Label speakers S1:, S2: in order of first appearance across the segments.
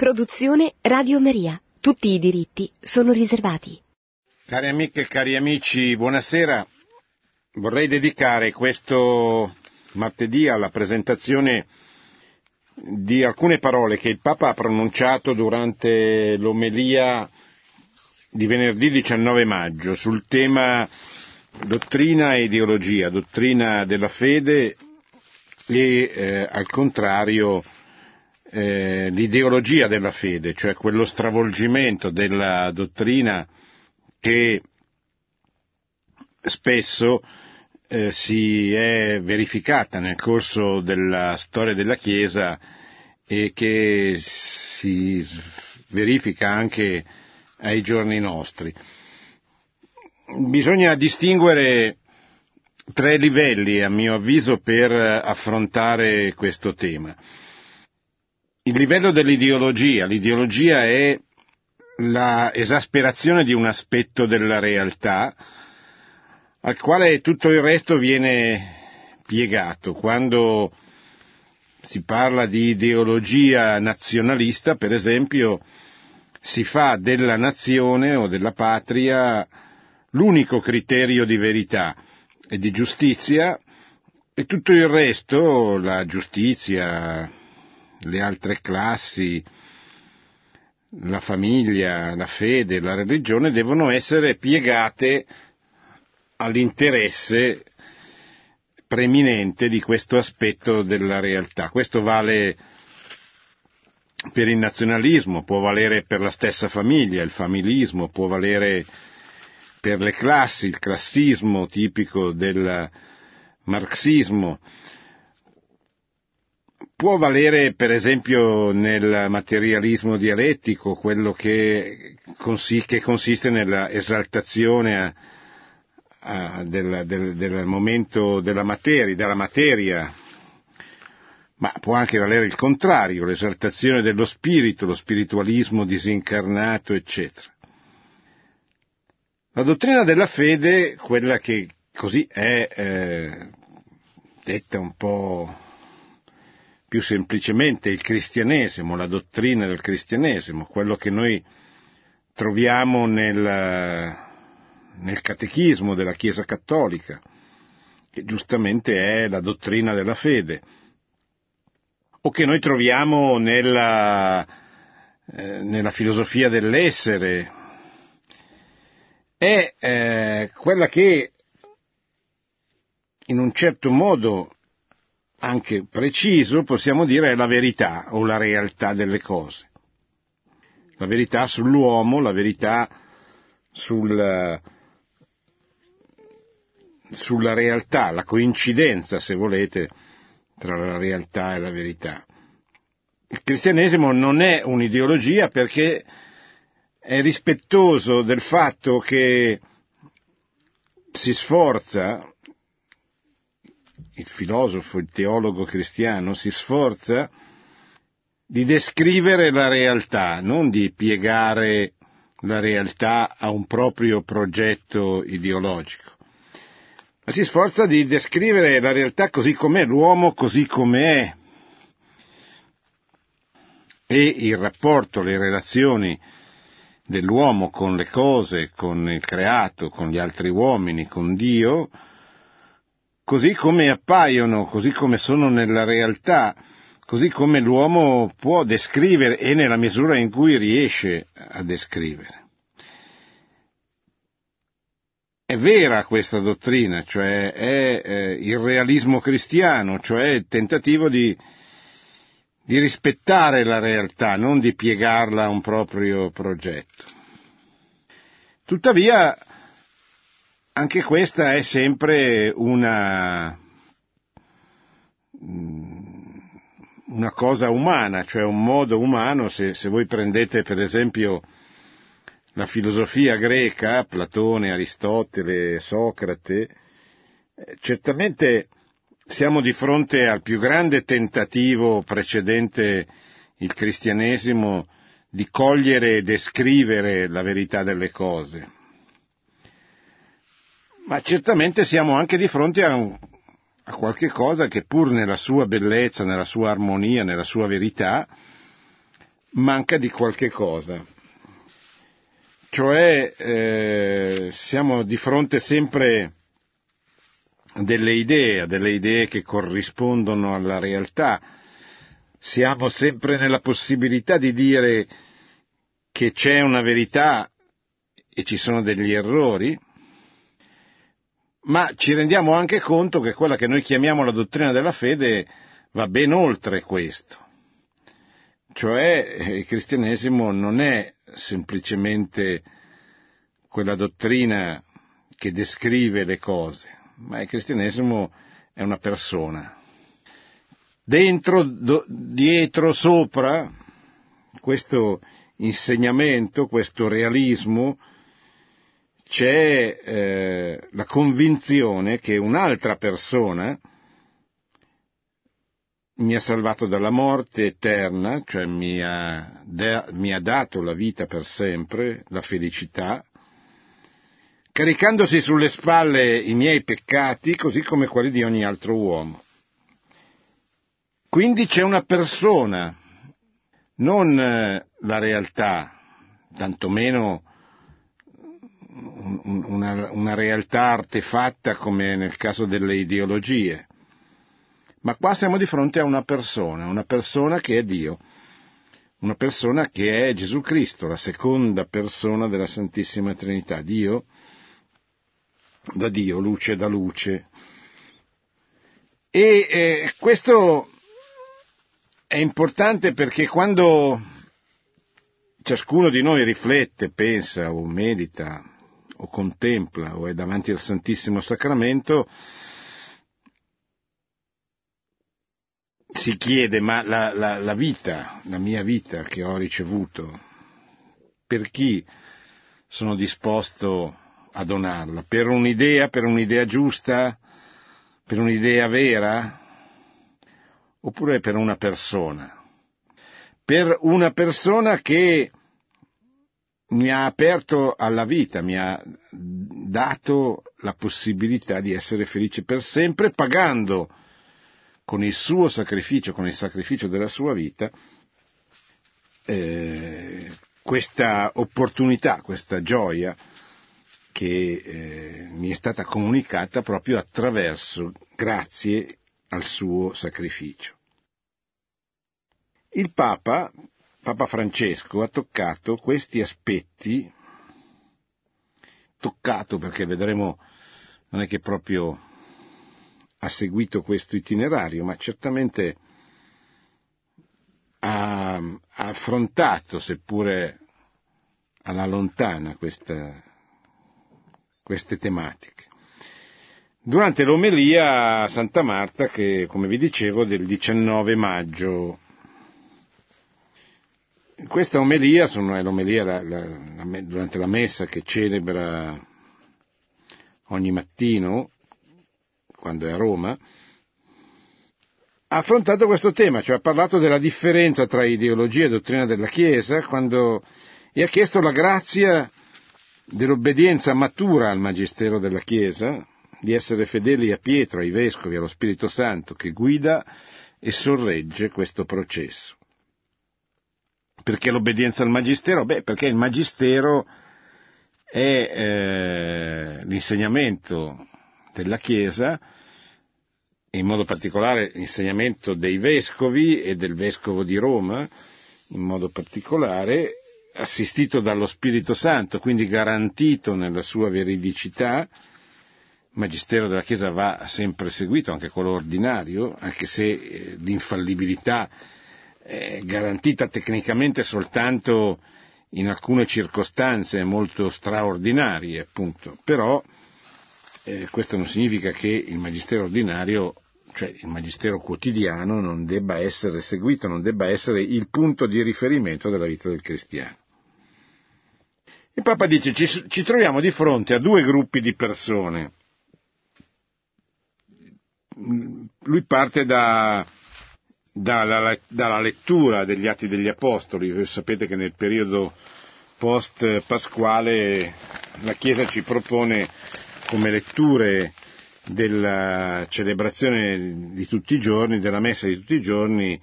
S1: Produzione Radio Maria. Tutti i diritti sono riservati.
S2: Cari amiche e cari amici, buonasera. Vorrei dedicare questo martedì alla presentazione di alcune parole che il Papa ha pronunciato durante l'omelia di venerdì 19 maggio sul tema dottrina e ideologia, dottrina della fede e eh, al contrario eh, l'ideologia della fede, cioè quello stravolgimento della dottrina che spesso eh, si è verificata nel corso della storia della Chiesa e che si verifica anche ai giorni nostri. Bisogna distinguere tre livelli, a mio avviso, per affrontare questo tema. Il livello dell'ideologia. L'ideologia è la esasperazione di un aspetto della realtà al quale tutto il resto viene piegato. Quando si parla di ideologia nazionalista, per esempio, si fa della nazione o della patria l'unico criterio di verità e di giustizia e tutto il resto, la giustizia, le altre classi, la famiglia, la fede, la religione devono essere piegate all'interesse preminente di questo aspetto della realtà. Questo vale per il nazionalismo, può valere per la stessa famiglia, il familismo, può valere per le classi, il classismo tipico del marxismo, può valere per esempio nel materialismo dialettico, quello che, che consiste nella esaltazione a, a, del, del, del, momento della materia, della materia, ma può anche valere il contrario, l'esaltazione dello spirito, lo spiritualismo disincarnato, eccetera. La dottrina della fede, quella che così è eh, detta un po' più semplicemente il cristianesimo, la dottrina del cristianesimo, quello che noi troviamo nel, nel catechismo della Chiesa cattolica, che giustamente è la dottrina della fede, o che noi troviamo nella, eh, nella filosofia dell'essere, è eh, quella che in un certo modo anche preciso, possiamo dire, è la verità o la realtà delle cose. La verità sull'uomo, la verità sul, sulla realtà, la coincidenza, se volete, tra la realtà e la verità. Il cristianesimo non è un'ideologia perché è rispettoso del fatto che si sforza il filosofo, il teologo cristiano si sforza di descrivere la realtà, non di piegare la realtà a un proprio progetto ideologico, ma si sforza di descrivere la realtà così com'è, l'uomo così com'è. E il rapporto, le relazioni dell'uomo con le cose, con il creato, con gli altri uomini, con Dio, così come appaiono, così come sono nella realtà, così come l'uomo può descrivere e nella misura in cui riesce a descrivere. È vera questa dottrina, cioè è eh, il realismo cristiano, cioè il tentativo di, di rispettare la realtà, non di piegarla a un proprio progetto. Tuttavia, anche questa è sempre una, mm, una cosa umana, cioè un modo umano, se, se voi prendete per esempio la filosofia greca, Platone, Aristotele, Socrate, eh, certamente siamo di fronte al più grande tentativo precedente il cristianesimo di cogliere e descrivere la verità delle cose ma certamente siamo anche di fronte a, un, a qualche cosa che pur nella sua bellezza, nella sua armonia, nella sua verità, manca di qualche cosa. Cioè eh, siamo di fronte sempre a delle idee, a delle idee che corrispondono alla realtà. Siamo sempre nella possibilità di dire che c'è una verità e ci sono degli errori, ma ci rendiamo anche conto che quella che noi chiamiamo la dottrina della fede va ben oltre questo. Cioè il cristianesimo non è semplicemente quella dottrina che descrive le cose, ma il cristianesimo è una persona. Dentro, do, dietro, sopra questo insegnamento, questo realismo, c'è eh, la convinzione che un'altra persona mi ha salvato dalla morte eterna, cioè mi ha, de- mi ha dato la vita per sempre, la felicità, caricandosi sulle spalle i miei peccati, così come quelli di ogni altro uomo. Quindi c'è una persona, non eh, la realtà, tantomeno una, una realtà artefatta come nel caso delle ideologie. Ma qua siamo di fronte a una persona, una persona che è Dio, una persona che è Gesù Cristo, la seconda persona della Santissima Trinità, Dio da Dio, luce da luce. E eh, questo è importante perché quando ciascuno di noi riflette, pensa o medita o contempla o è davanti al Santissimo Sacramento, si chiede ma la, la, la vita, la mia vita che ho ricevuto, per chi sono disposto a donarla? Per un'idea, per un'idea giusta, per un'idea vera? Oppure per una persona? Per una persona che mi ha aperto alla vita, mi ha dato la possibilità di essere felice per sempre, pagando con il suo sacrificio, con il sacrificio della sua vita, eh, questa opportunità, questa gioia che eh, mi è stata comunicata proprio attraverso, grazie al suo sacrificio. Il Papa, Papa Francesco, ha toccato questi aspetti, toccato perché vedremo, non è che proprio ha seguito questo itinerario, ma certamente ha, affrontato, seppure alla lontana, questa, queste tematiche. Durante l'omelia a Santa Marta, che come vi dicevo del 19 maggio, questa omelia sono, è l'omelia la, la, la, durante la messa che celebra ogni mattino, quando è a Roma, ha affrontato questo tema, cioè ha parlato della differenza tra ideologia e dottrina della Chiesa, quando, e ha chiesto la grazia dell'obbedienza matura al Magistero della Chiesa, di essere fedeli a Pietro, ai Vescovi, allo Spirito Santo che guida e sorregge questo processo. Perché l'obbedienza al Magistero? Beh, perché il Magistero è eh, l'insegnamento della Chiesa, in modo particolare l'insegnamento dei Vescovi e del Vescovo di Roma, in modo particolare, assistito dallo Spirito Santo, quindi garantito nella sua veridicità, il Magistero della Chiesa va sempre seguito, anche quello ordinario, anche se eh, l'infallibilità è garantita tecnicamente soltanto in alcune circostanze molto straordinarie, appunto, però eh, questo non significa che il Magistero ordinario cioè il magistero quotidiano non debba essere seguito, non debba essere il punto di riferimento della vita del cristiano. Il Papa dice ci, ci troviamo di fronte a due gruppi di persone. Lui parte da, dalla, dalla lettura degli Atti degli Apostoli. Voi sapete che nel periodo post pasquale la Chiesa ci propone come letture della celebrazione di tutti i giorni, della messa di tutti i giorni,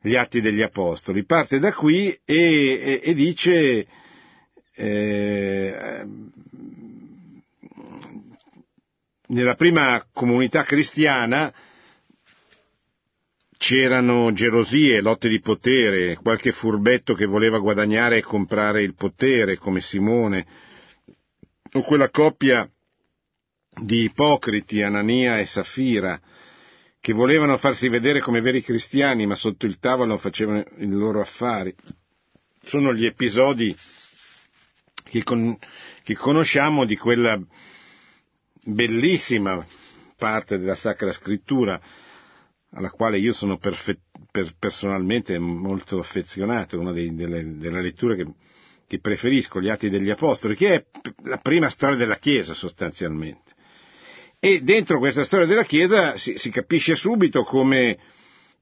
S2: gli atti degli apostoli. Parte da qui e, e, e dice eh, nella prima comunità cristiana c'erano gelosie, lotte di potere, qualche furbetto che voleva guadagnare e comprare il potere, come Simone, o quella coppia di ipocriti, Anania e Safira, che volevano farsi vedere come veri cristiani, ma sotto il tavolo facevano i loro affari. Sono gli episodi che, con, che conosciamo di quella bellissima parte della Sacra Scrittura alla quale io sono perfe- per, personalmente molto affezionato, una dei, delle, delle, letture che, che preferisco, gli Atti degli Apostoli, che è la prima storia della Chiesa sostanzialmente. E dentro questa storia della Chiesa si, si capisce subito come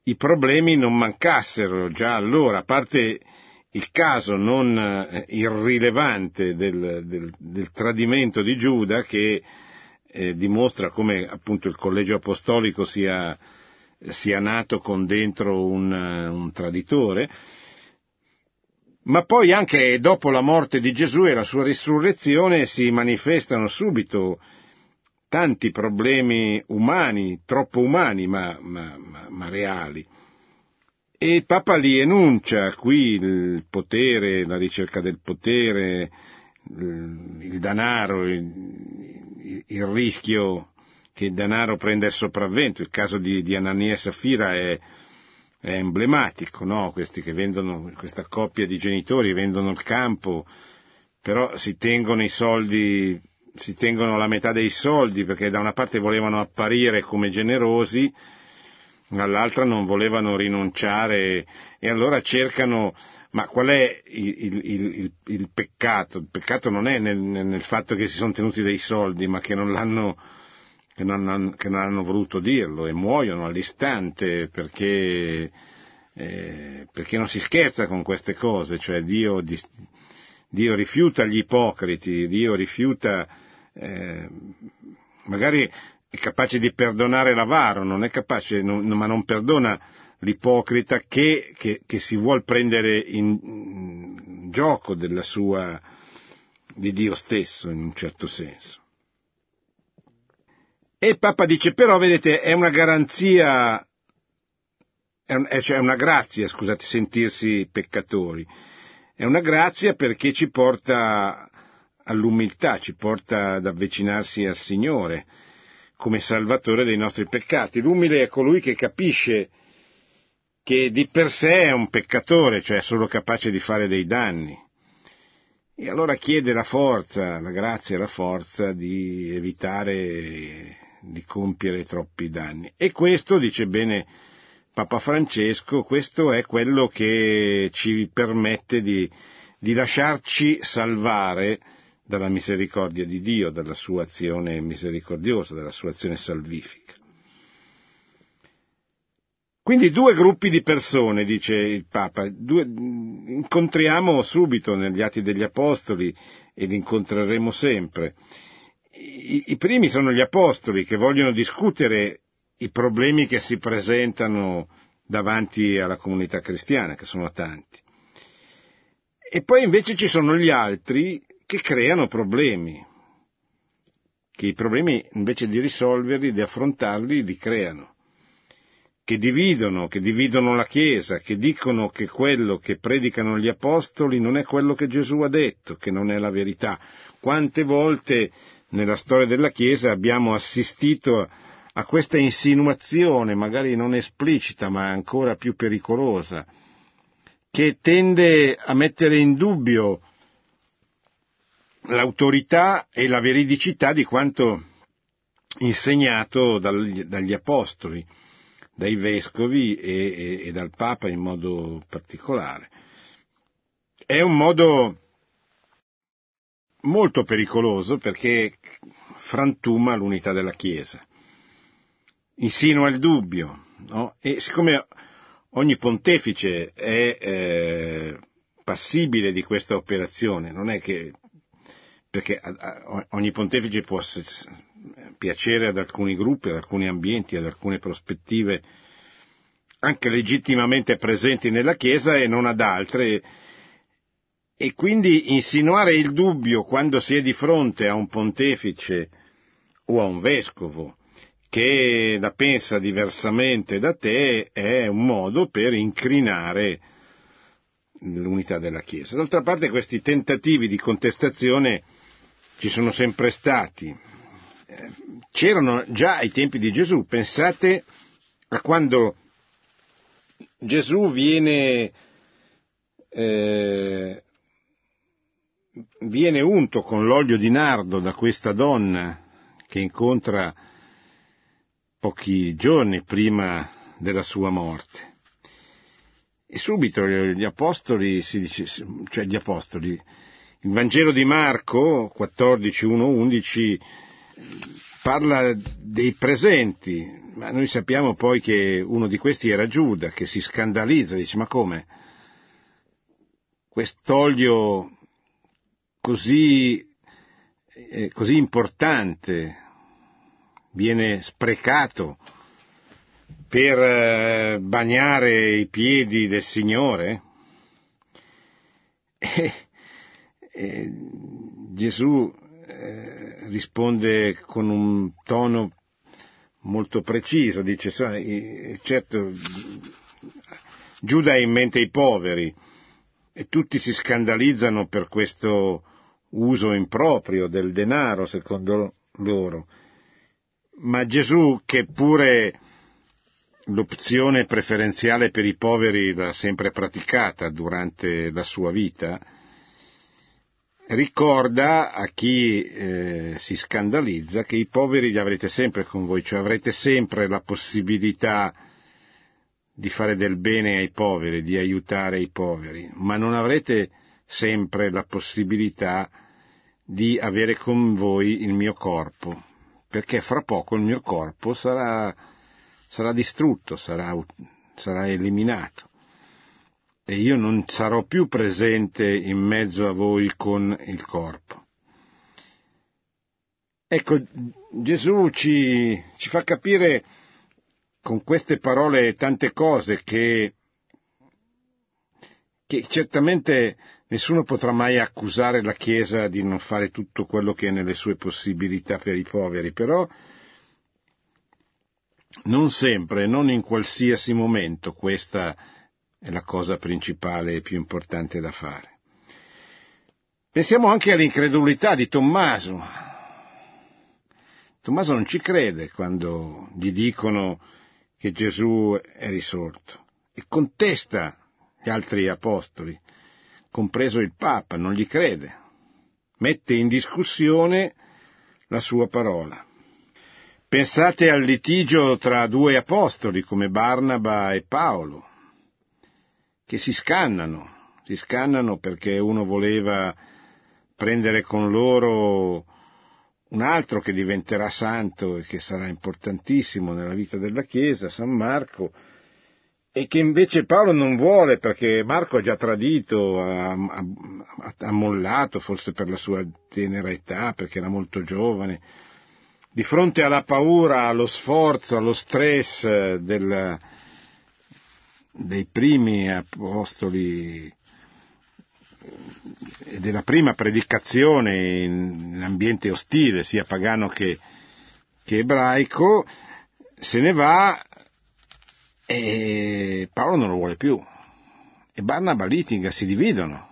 S2: i problemi non mancassero già allora, a parte il caso non eh, irrilevante del, del, del tradimento di Giuda che eh, dimostra come appunto il collegio apostolico sia, sia nato con dentro un, un, traditore, ma poi anche dopo la morte di Gesù e la sua risurrezione si manifestano subito tanti problemi umani, troppo umani ma, ma, ma, ma reali. E il Papa li enuncia qui il potere, la ricerca del potere, il denaro, il, il rischio che il denaro prenda il sopravvento. Il caso di, di Anania e Safira è, è emblematico, no? Questi che vendono, questa coppia di genitori vendono il campo, però si tengono i soldi si tengono la metà dei soldi perché da una parte volevano apparire come generosi, dall'altra non volevano rinunciare e allora cercano, ma qual è il, il, il, il peccato? Il peccato non è nel, nel, fatto che si sono tenuti dei soldi, ma che non l'hanno, che non, che non hanno voluto dirlo e muoiono all'istante perché, eh, perché non si scherza con queste cose, cioè Dio, Dio rifiuta gli ipocriti, Dio rifiuta eh, magari è capace di perdonare l'avaro, non è capace, non, ma non perdona l'ipocrita che, che, che si vuol prendere in, in gioco della sua, di Dio stesso, in un certo senso. E il Papa dice, però vedete, è una garanzia, è, un, è cioè una grazia, scusate, sentirsi peccatori. È una grazia perché ci porta all'umiltà, ci porta ad avvicinarsi al Signore come salvatore dei nostri peccati. L'umile è colui che capisce che di per sé è un peccatore, cioè è solo capace di fare dei danni. E allora chiede la forza, la grazia e la forza di evitare di compiere troppi danni. E questo, dice bene Papa Francesco, questo è quello che ci permette di, di lasciarci salvare dalla misericordia di Dio, dalla sua azione misericordiosa, dalla sua azione salvifica. Quindi due gruppi di persone, dice il Papa, due, incontriamo subito negli Atti degli Apostoli e li incontreremo sempre. I, I primi sono gli Apostoli che vogliono discutere i problemi che si presentano davanti alla comunità cristiana, che sono tanti. E poi invece ci sono gli altri che creano problemi, che i problemi invece di risolverli, di affrontarli, li creano, che dividono, che dividono la Chiesa, che dicono che quello che predicano gli Apostoli non è quello che Gesù ha detto, che non è la verità. Quante volte nella storia della Chiesa abbiamo assistito a questa insinuazione, magari non esplicita, ma ancora più pericolosa, che tende a mettere in dubbio l'autorità e la veridicità di quanto insegnato dagli, apostoli, dai vescovi e, e, e dal Papa in modo particolare. È un modo molto pericoloso perché frantuma l'unità della Chiesa, insinua il dubbio, no? e siccome ogni pontefice è eh, passibile di questa operazione, non è che perché ogni pontefice può piacere ad alcuni gruppi, ad alcuni ambienti, ad alcune prospettive anche legittimamente presenti nella Chiesa e non ad altre, e quindi insinuare il dubbio quando si è di fronte a un pontefice o a un vescovo che la pensa diversamente da te è un modo per incrinare l'unità della Chiesa. D'altra parte questi tentativi di contestazione ci sono sempre stati. C'erano già ai tempi di Gesù, pensate a quando Gesù viene, eh, viene unto con l'olio di nardo da questa donna che incontra pochi giorni prima della sua morte. E subito gli apostoli, si dice, cioè gli apostoli, il Vangelo di Marco 14, 1, 11 parla dei presenti, ma noi sappiamo poi che uno di questi era Giuda, che si scandalizza, dice ma come? Quest'olio così, eh, così importante viene sprecato per eh, bagnare i piedi del Signore? E, e Gesù eh, risponde con un tono molto preciso, dice, certo, Giuda ha in mente i poveri e tutti si scandalizzano per questo uso improprio del denaro, secondo loro. Ma Gesù, che pure l'opzione preferenziale per i poveri l'ha sempre praticata durante la sua vita, ricorda a chi eh, si scandalizza che i poveri li avrete sempre con voi, cioè avrete sempre la possibilità di fare del bene ai poveri, di aiutare i poveri, ma non avrete sempre la possibilità di avere con voi il mio corpo, perché fra poco il mio corpo sarà sarà distrutto, sarà, sarà eliminato. E io non sarò più presente in mezzo a voi con il corpo. Ecco, Gesù ci, ci fa capire con queste parole tante cose che, che certamente nessuno potrà mai accusare la Chiesa di non fare tutto quello che è nelle sue possibilità per i poveri, però non sempre, non in qualsiasi momento questa è la cosa principale e più importante da fare. Pensiamo anche all'incredulità di Tommaso. Tommaso non ci crede quando gli dicono che Gesù è risorto e contesta gli altri apostoli, compreso il Papa, non gli crede, mette in discussione la sua parola. Pensate al litigio tra due apostoli come Barnaba e Paolo, che si scannano, si scannano perché uno voleva prendere con loro un altro che diventerà santo e che sarà importantissimo nella vita della Chiesa, San Marco, e che invece Paolo non vuole perché Marco ha già tradito, ha, ha, ha mollato forse per la sua tenera età, perché era molto giovane, di fronte alla paura, allo sforzo, allo stress del, dei primi apostoli e della prima predicazione in, in ambiente ostile, sia pagano che, che ebraico, se ne va e Paolo non lo vuole più. E Barnaba litiga, si dividono.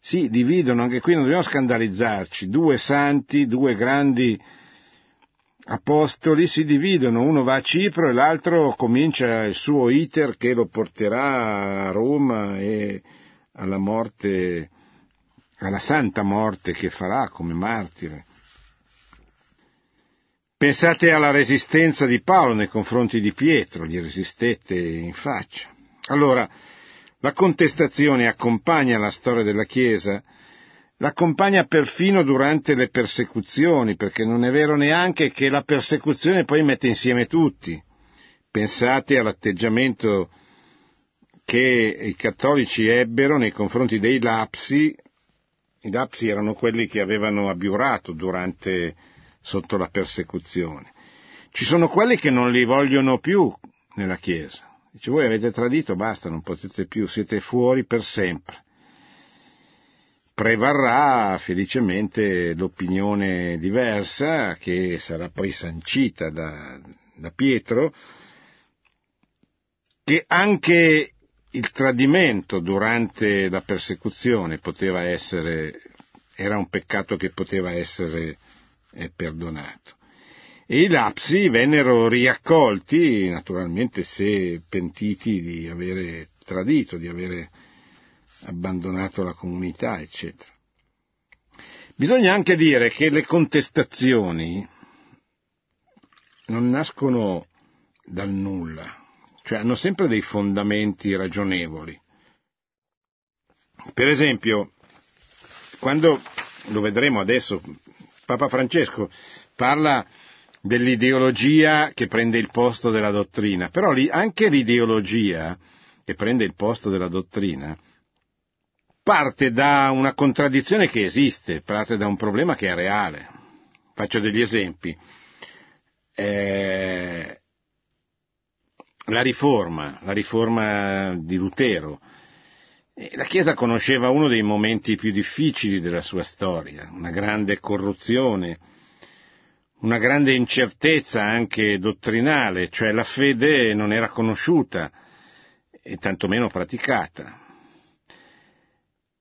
S2: Si dividono, anche qui non dobbiamo scandalizzarci, due santi, due grandi apostoli si dividono, uno va a Cipro e l'altro comincia il suo iter che lo porterà a Roma e alla morte, alla santa morte che farà come martire. Pensate alla resistenza di Paolo nei confronti di Pietro, gli resistette in faccia. Allora, la contestazione accompagna la storia della Chiesa, l'accompagna perfino durante le persecuzioni, perché non è vero neanche che la persecuzione poi mette insieme tutti. Pensate all'atteggiamento che i cattolici ebbero nei confronti dei lapsi. I lapsi erano quelli che avevano abiurato durante, sotto la persecuzione. Ci sono quelli che non li vogliono più nella Chiesa Dice, voi avete tradito, basta, non potete più, siete fuori per sempre. Prevarrà felicemente l'opinione diversa che sarà poi sancita da, da Pietro, che anche il tradimento durante la persecuzione poteva essere, era un peccato che poteva essere eh, perdonato e i lapsi vennero riaccolti, naturalmente se pentiti di avere tradito, di avere abbandonato la comunità, eccetera. Bisogna anche dire che le contestazioni non nascono dal nulla, cioè hanno sempre dei fondamenti ragionevoli. Per esempio, quando lo vedremo adesso, Papa Francesco parla dell'ideologia che prende il posto della dottrina, però anche l'ideologia che prende il posto della dottrina parte da una contraddizione che esiste, parte da un problema che è reale. Faccio degli esempi. Eh, la riforma, la riforma di Lutero. La Chiesa conosceva uno dei momenti più difficili della sua storia, una grande corruzione, una grande incertezza anche dottrinale, cioè la fede non era conosciuta e tantomeno praticata.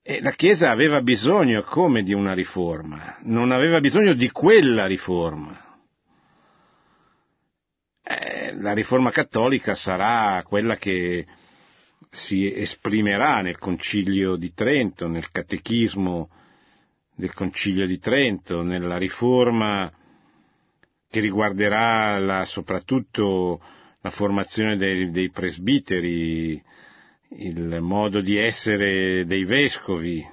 S2: E la Chiesa aveva bisogno come di una riforma, non aveva bisogno di quella riforma. Eh, la riforma cattolica sarà quella che si esprimerà nel concilio di Trento, nel catechismo del concilio di Trento, nella riforma che riguarderà la, soprattutto la formazione dei, dei, presbiteri, il modo di essere dei vescovi.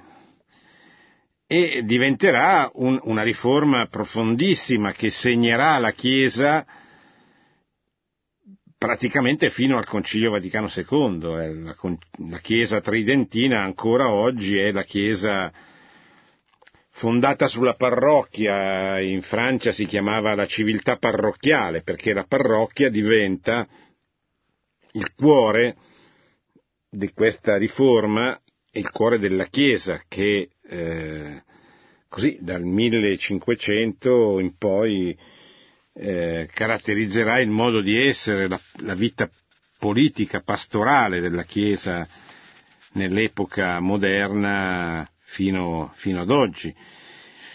S2: E diventerà un, una riforma profondissima che segnerà la Chiesa praticamente fino al Concilio Vaticano II. Eh, la, la Chiesa tridentina ancora oggi è la Chiesa fondata sulla parrocchia, in Francia si chiamava la civiltà parrocchiale, perché la parrocchia diventa il cuore di questa riforma e il cuore della Chiesa che eh, così dal 1500 in poi eh, caratterizzerà il modo di essere, la, la vita politica, pastorale della Chiesa nell'epoca moderna fino, fino ad oggi,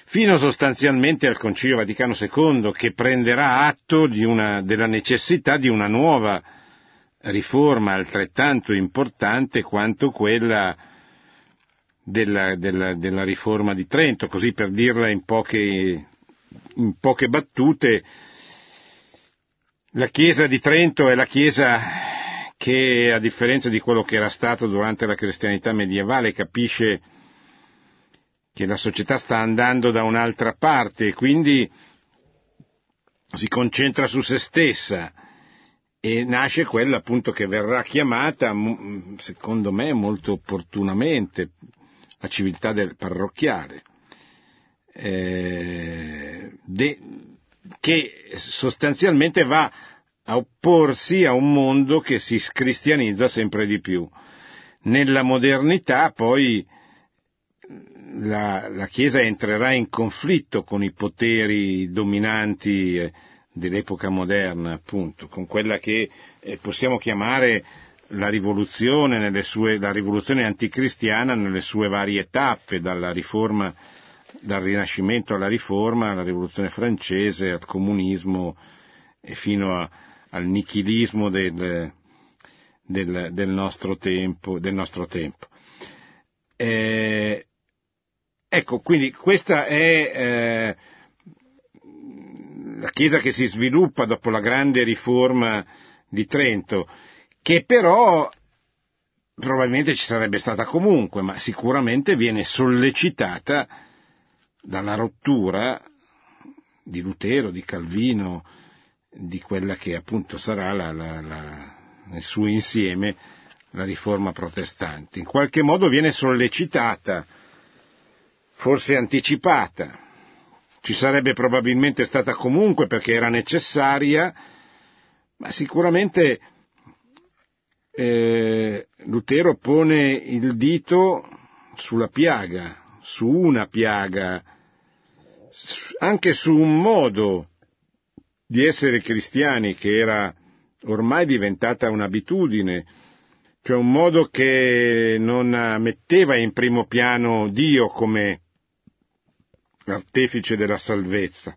S2: fino sostanzialmente al Concilio Vaticano II che prenderà atto una, della necessità di una nuova riforma altrettanto importante quanto quella della, della, della riforma di Trento, così per dirla in poche, in poche battute, la Chiesa di Trento è la Chiesa che, a differenza di quello che era stato durante la cristianità medievale, capisce che la società sta andando da un'altra parte e quindi si concentra su se stessa. E nasce quella appunto che verrà chiamata, secondo me molto opportunamente, la civiltà del parrocchiale, eh, de, che sostanzialmente va a opporsi a un mondo che si scristianizza sempre di più. Nella modernità poi la, la, Chiesa entrerà in conflitto con i poteri dominanti eh, dell'epoca moderna, appunto, con quella che eh, possiamo chiamare la rivoluzione, sue, la rivoluzione anticristiana nelle sue varie tappe, dalla riforma, dal Rinascimento alla riforma, alla rivoluzione francese, al comunismo e fino a, al nichilismo del, del, del, nostro tempo. Del nostro tempo. Eh, Ecco, quindi questa è eh, la Chiesa che si sviluppa dopo la grande riforma di Trento, che però probabilmente ci sarebbe stata comunque, ma sicuramente viene sollecitata dalla rottura di Lutero, di Calvino, di quella che appunto sarà la, la, la, nel suo insieme la riforma protestante. In qualche modo viene sollecitata forse anticipata, ci sarebbe probabilmente stata comunque perché era necessaria, ma sicuramente eh, Lutero pone il dito sulla piaga, su una piaga, anche su un modo di essere cristiani che era ormai diventata un'abitudine, cioè un modo che non metteva in primo piano Dio come artefice della salvezza,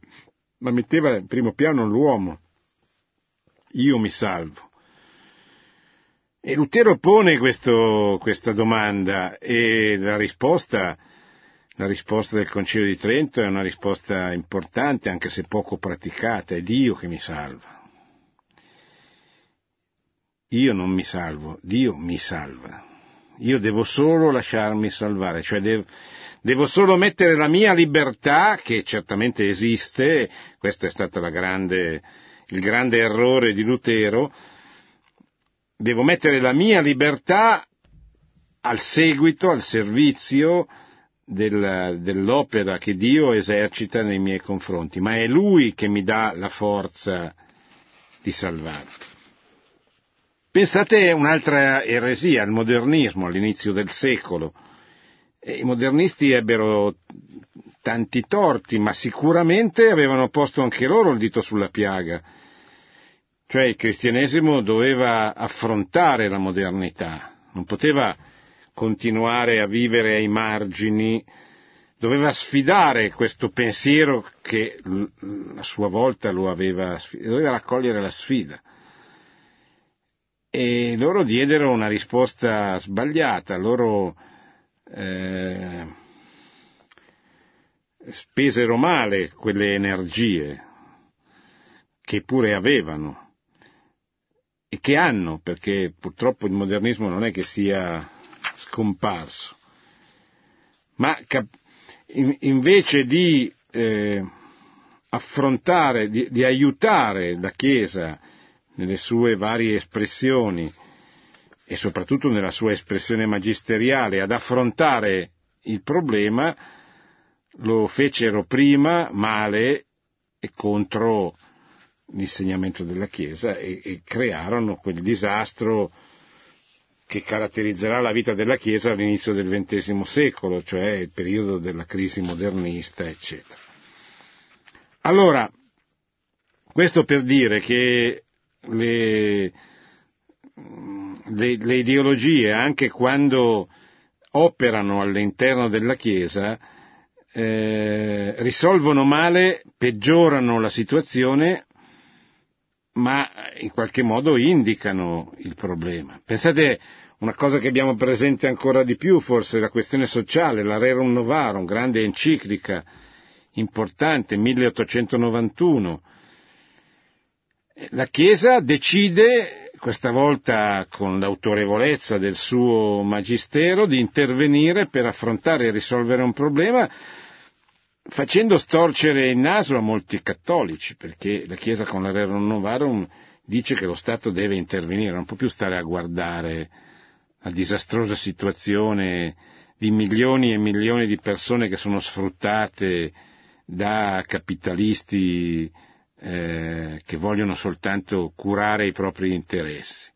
S2: ma metteva in primo piano l'uomo. Io mi salvo. E Lutero pone questo, questa domanda e la risposta, la risposta del Concilio di Trento è una risposta importante, anche se poco praticata, è Dio che mi salva. Io non mi salvo, Dio mi salva. Io devo solo lasciarmi salvare, cioè devo, devo solo mettere la mia libertà, che certamente esiste, questo è stato grande, il grande errore di Lutero, devo mettere la mia libertà al seguito, al servizio del, dell'opera che Dio esercita nei miei confronti, ma è Lui che mi dà la forza di salvarmi. Pensate a un'altra eresia, il modernismo all'inizio del secolo. I modernisti ebbero tanti torti, ma sicuramente avevano posto anche loro il dito sulla piaga. Cioè il cristianesimo doveva affrontare la modernità, non poteva continuare a vivere ai margini, doveva sfidare questo pensiero che a sua volta lo aveva, doveva raccogliere la sfida. E loro diedero una risposta sbagliata, loro eh, spesero male quelle energie che pure avevano e che hanno, perché purtroppo il modernismo non è che sia scomparso, ma cap- in- invece di eh, affrontare, di, di aiutare la Chiesa nelle sue varie espressioni e soprattutto nella sua espressione magisteriale ad affrontare il problema, lo fecero prima male e contro l'insegnamento della Chiesa e, e crearono quel disastro che caratterizzerà la vita della Chiesa all'inizio del XX secolo, cioè il periodo della crisi modernista, eccetera. Allora, questo per dire che le, le, le ideologie, anche quando operano all'interno della Chiesa, eh, risolvono male, peggiorano la situazione, ma in qualche modo indicano il problema. Pensate una cosa che abbiamo presente ancora di più, forse la questione sociale, la Rerum Novarum, grande enciclica importante, 1891, la Chiesa decide, questa volta con l'autorevolezza del suo magistero, di intervenire per affrontare e risolvere un problema facendo storcere il naso a molti cattolici, perché la Chiesa con la Rerum Novarum dice che lo Stato deve intervenire, non può più stare a guardare la disastrosa situazione di milioni e milioni di persone che sono sfruttate da capitalisti eh, che vogliono soltanto curare i propri interessi.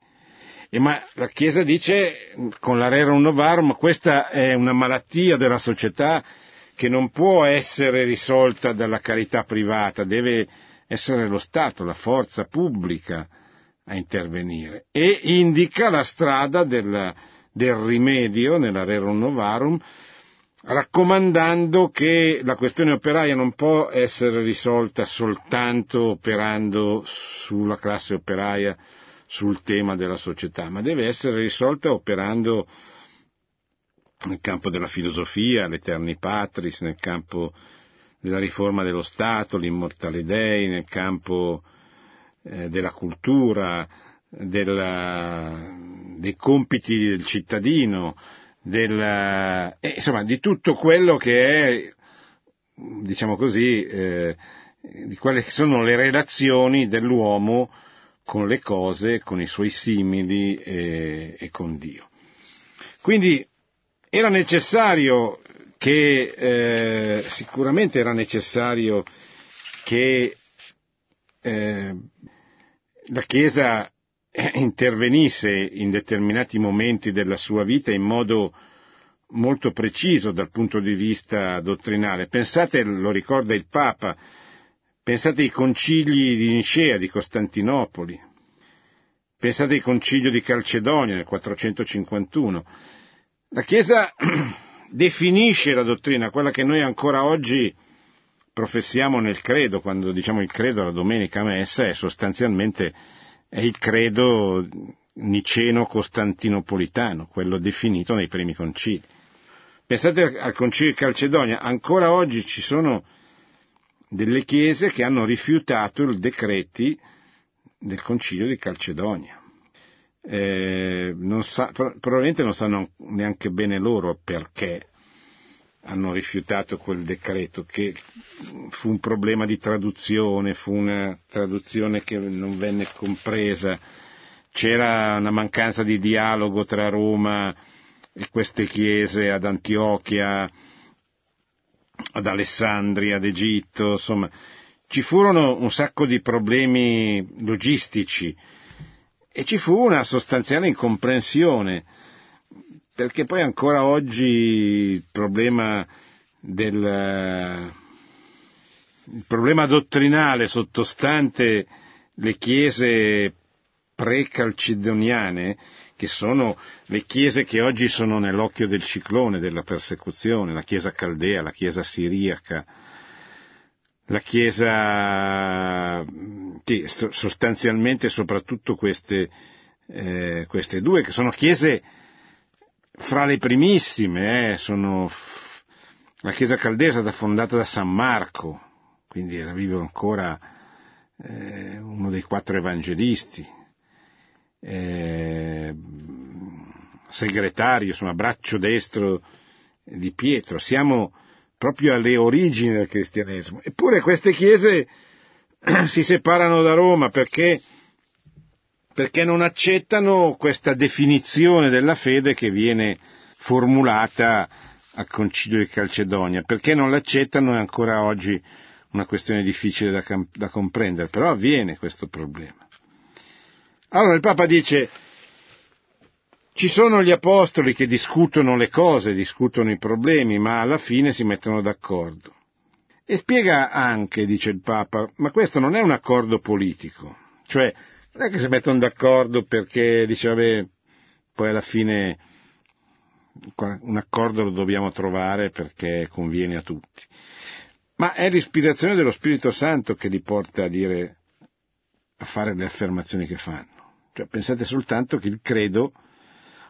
S2: E ma la Chiesa dice con la Rerum Novarum questa è una malattia della società che non può essere risolta dalla carità privata, deve essere lo Stato, la forza pubblica a intervenire. E indica la strada del, del rimedio nella Rerum Novarum raccomandando che la questione operaia non può essere risolta soltanto operando sulla classe operaia, sul tema della società, ma deve essere risolta operando nel campo della filosofia, l'Eterni Patris, nel campo della riforma dello Stato, l'immortale Dei, nel campo eh, della cultura, della, dei compiti del cittadino, del, eh, insomma, di tutto quello che è, diciamo così, eh, di quelle che sono le relazioni dell'uomo con le cose, con i suoi simili e, e con Dio. Quindi era necessario che, eh, sicuramente era necessario che eh, la Chiesa intervenisse in determinati momenti della sua vita in modo molto preciso dal punto di vista dottrinale. Pensate, lo ricorda il Papa, pensate ai concili di Nicea, di Costantinopoli, pensate al concilio di Calcedonia nel 451. La Chiesa definisce la dottrina, quella che noi ancora oggi professiamo nel credo, quando diciamo il credo alla domenica messa è sostanzialmente è il credo niceno-costantinopolitano, quello definito nei primi concili. Pensate al concilio di Calcedonia, ancora oggi ci sono delle chiese che hanno rifiutato i decreti del concilio di Calcedonia. Eh, non sa, probabilmente non sanno neanche bene loro perché hanno rifiutato quel decreto, che fu un problema di traduzione, fu una traduzione che non venne compresa, c'era una mancanza di dialogo tra Roma e queste chiese ad Antiochia, ad Alessandria, ad Egitto, insomma, ci furono un sacco di problemi logistici e ci fu una sostanziale incomprensione perché poi ancora oggi il problema del il problema dottrinale sottostante le chiese pre-calcedoniane, che sono le chiese che oggi sono nell'occhio del ciclone della persecuzione, la chiesa caldea, la chiesa siriaca, la chiesa, sì, sostanzialmente soprattutto queste, eh, queste due, che sono chiese fra le primissime, eh, sono la chiesa caldea è stata fondata da San Marco, quindi era vivo ancora eh, uno dei quattro evangelisti, eh, segretario, insomma, braccio destro di Pietro. Siamo proprio alle origini del cristianesimo. Eppure queste chiese si separano da Roma perché perché non accettano questa definizione della fede che viene formulata al Concilio di Calcedonia, perché non l'accettano è ancora oggi una questione difficile da, da comprendere, però avviene questo problema. Allora il Papa dice, ci sono gli apostoli che discutono le cose, discutono i problemi, ma alla fine si mettono d'accordo. E spiega anche, dice il Papa, ma questo non è un accordo politico, cioè non è che si mettono d'accordo perché dice vabbè, poi alla fine un accordo lo dobbiamo trovare perché conviene a tutti. Ma è l'ispirazione dello Spirito Santo che li porta a dire, a fare le affermazioni che fanno. Cioè, pensate soltanto che il credo,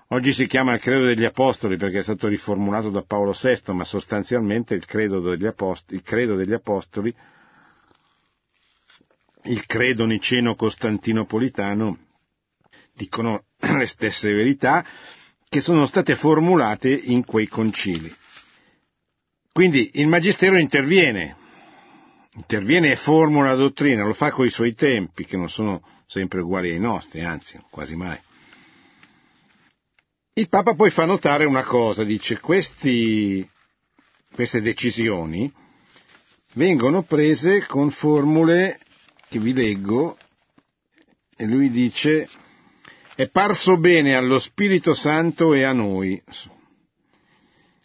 S2: oggi si chiama il credo degli apostoli perché è stato riformulato da Paolo VI, ma sostanzialmente il credo degli apostoli, il credo degli apostoli il credo niceno-costantinopolitano dicono le stesse verità che sono state formulate in quei concili. Quindi il Magistero interviene, interviene e formula la dottrina, lo fa coi suoi tempi, che non sono sempre uguali ai nostri, anzi, quasi mai. Il Papa poi fa notare una cosa, dice questi, queste decisioni vengono prese con formule che vi leggo, e lui dice, è parso bene allo Spirito Santo e a noi.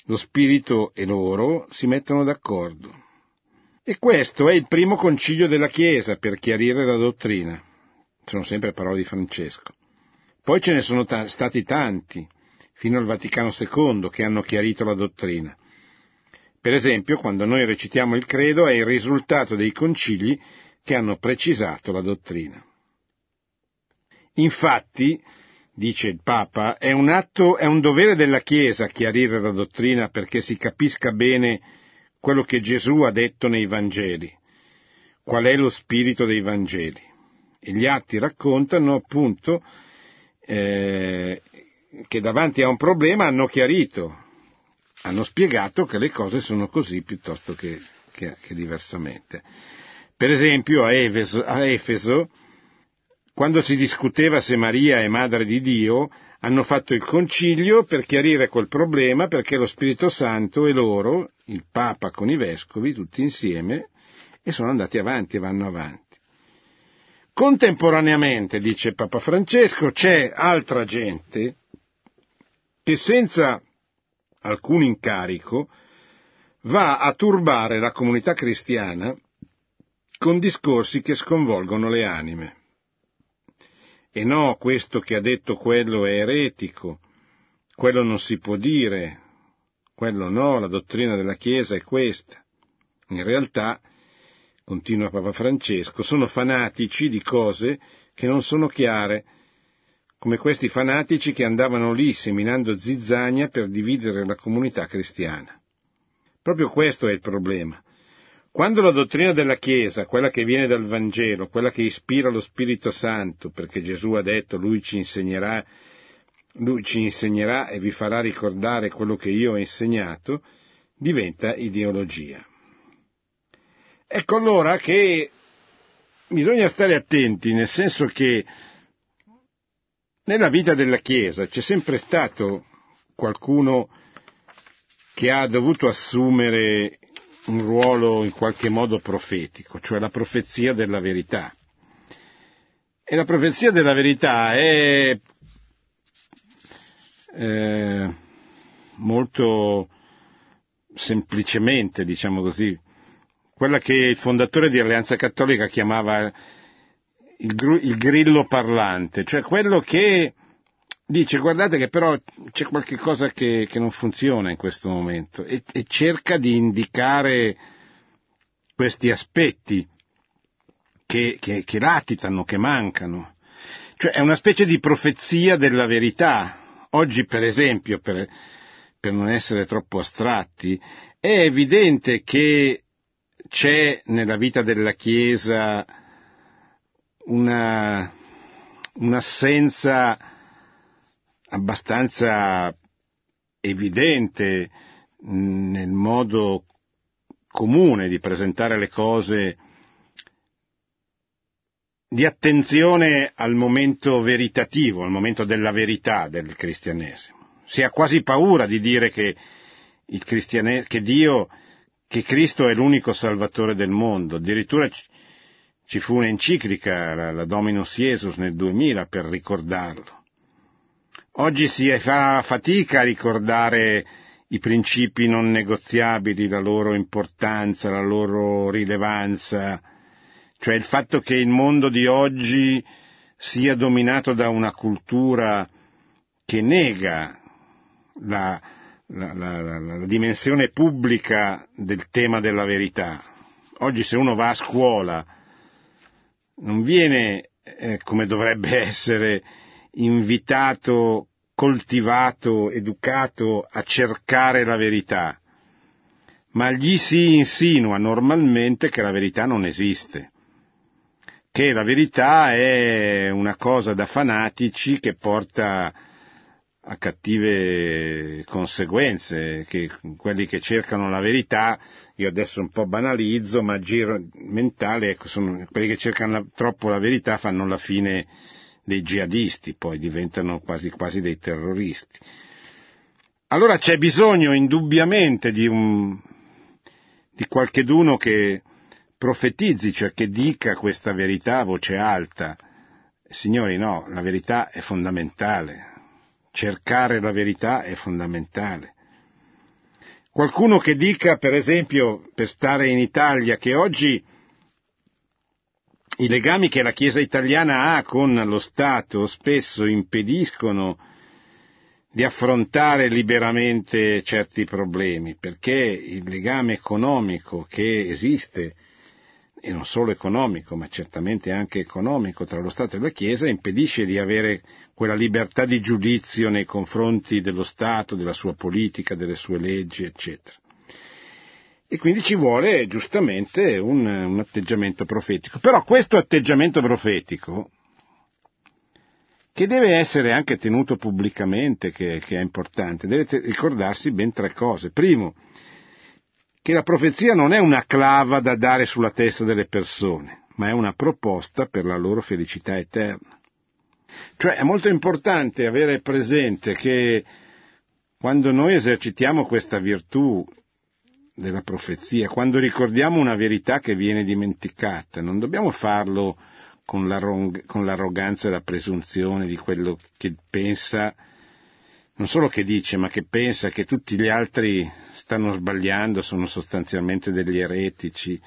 S2: Lo Spirito e loro si mettono d'accordo. E questo è il primo concilio della Chiesa per chiarire la dottrina. Sono sempre parole di Francesco. Poi ce ne sono t- stati tanti, fino al Vaticano II, che hanno chiarito la dottrina. Per esempio, quando noi recitiamo il credo è il risultato dei concili che hanno precisato la dottrina. Infatti, dice il Papa, è un atto, è un dovere della Chiesa chiarire la dottrina perché si capisca bene quello che Gesù ha detto nei Vangeli, qual è lo spirito dei Vangeli. E gli atti raccontano appunto eh, che davanti a un problema hanno chiarito, hanno spiegato che le cose sono così piuttosto che, che, che diversamente. Per esempio a Efeso, a Efeso, quando si discuteva se Maria è madre di Dio, hanno fatto il concilio per chiarire quel problema perché lo Spirito Santo e loro, il Papa con i vescovi, tutti insieme, e sono andati avanti e vanno avanti. Contemporaneamente, dice Papa Francesco, c'è altra gente che senza alcun incarico va a turbare la comunità cristiana con discorsi che sconvolgono le anime. E no, questo che ha detto quello è eretico, quello non si può dire, quello no, la dottrina della Chiesa è questa. In realtà, continua Papa Francesco, sono fanatici di cose che non sono chiare, come questi fanatici che andavano lì seminando zizzania per dividere la comunità cristiana. Proprio questo è il problema. Quando la dottrina della Chiesa, quella che viene dal Vangelo, quella che ispira lo Spirito Santo, perché Gesù ha detto lui ci insegnerà, lui ci insegnerà e vi farà ricordare quello che io ho insegnato, diventa ideologia. Ecco allora che bisogna stare attenti, nel senso che nella vita della Chiesa c'è sempre stato qualcuno che ha dovuto assumere un ruolo in qualche modo profetico, cioè la profezia della verità. E la profezia della verità è eh, molto semplicemente, diciamo così, quella che il fondatore di Alleanza Cattolica chiamava il, il grillo parlante, cioè quello che dice guardate che però c'è qualche cosa che, che non funziona in questo momento e, e, cerca di indicare questi aspetti che, che, che, latitano, che mancano. Cioè è una specie di profezia della verità. Oggi per esempio, per, per non essere troppo astratti, è evidente che c'è nella vita della Chiesa una, un'assenza abbastanza evidente nel modo comune di presentare le cose di attenzione al momento veritativo, al momento della verità del cristianesimo. Si ha quasi paura di dire che, che Dio, che Cristo è l'unico salvatore del mondo. Addirittura ci fu un'enciclica, la, la Dominus Jesus nel 2000, per ricordarlo. Oggi si fa fatica a ricordare i principi non negoziabili, la loro importanza, la loro rilevanza, cioè il fatto che il mondo di oggi sia dominato da una cultura che nega la, la, la, la, dimensione pubblica del tema della verità. Oggi se uno va a scuola non viene eh, come dovrebbe essere invitato, coltivato, educato a cercare la verità, ma gli si insinua normalmente che la verità non esiste, che la verità è una cosa da fanatici che porta a cattive conseguenze, che quelli che cercano la verità, io adesso un po' banalizzo, ma giro mentale, ecco, sono, quelli che cercano la, troppo la verità fanno la fine dei jihadisti, poi diventano quasi, quasi dei terroristi. Allora c'è bisogno indubbiamente di, un, di qualcheduno che profetizzi, cioè che dica questa verità a voce alta. Signori, no, la verità è fondamentale, cercare la verità è fondamentale. Qualcuno che dica, per esempio, per stare in Italia, che oggi i legami che la Chiesa italiana ha con lo Stato spesso impediscono di affrontare liberamente certi problemi, perché il legame economico che esiste e non solo economico, ma certamente anche economico tra lo Stato e la Chiesa, impedisce di avere quella libertà di giudizio nei confronti dello Stato, della sua politica, delle sue leggi, eccetera. E quindi ci vuole giustamente un, un atteggiamento profetico. Però questo atteggiamento profetico, che deve essere anche tenuto pubblicamente, che, che è importante, deve te- ricordarsi ben tre cose. Primo, che la profezia non è una clava da dare sulla testa delle persone, ma è una proposta per la loro felicità eterna. Cioè è molto importante avere presente che quando noi esercitiamo questa virtù della profezia, quando ricordiamo una verità che viene dimenticata, non dobbiamo farlo con, l'arroganza e la presunzione di quello che pensa, non solo che dice, ma che pensa che tutti gli altri stanno sbagliando, sono sostanzialmente degli eretici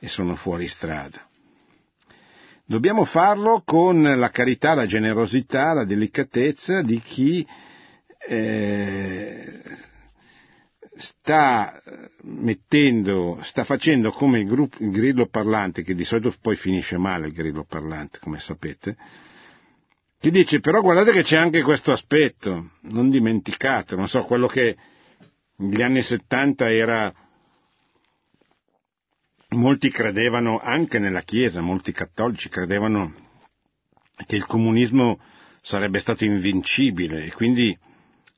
S2: e sono fuori strada. Dobbiamo farlo con la carità, la generosità, la delicatezza di chi eh, sta mettendo, sta facendo come il, gruppo, il grillo parlante, che di solito poi finisce male il grillo parlante, come sapete, che dice però guardate che c'è anche questo aspetto, non dimenticate, non so, quello che negli anni 70 era molti credevano anche nella Chiesa, molti cattolici credevano che il comunismo sarebbe stato invincibile e quindi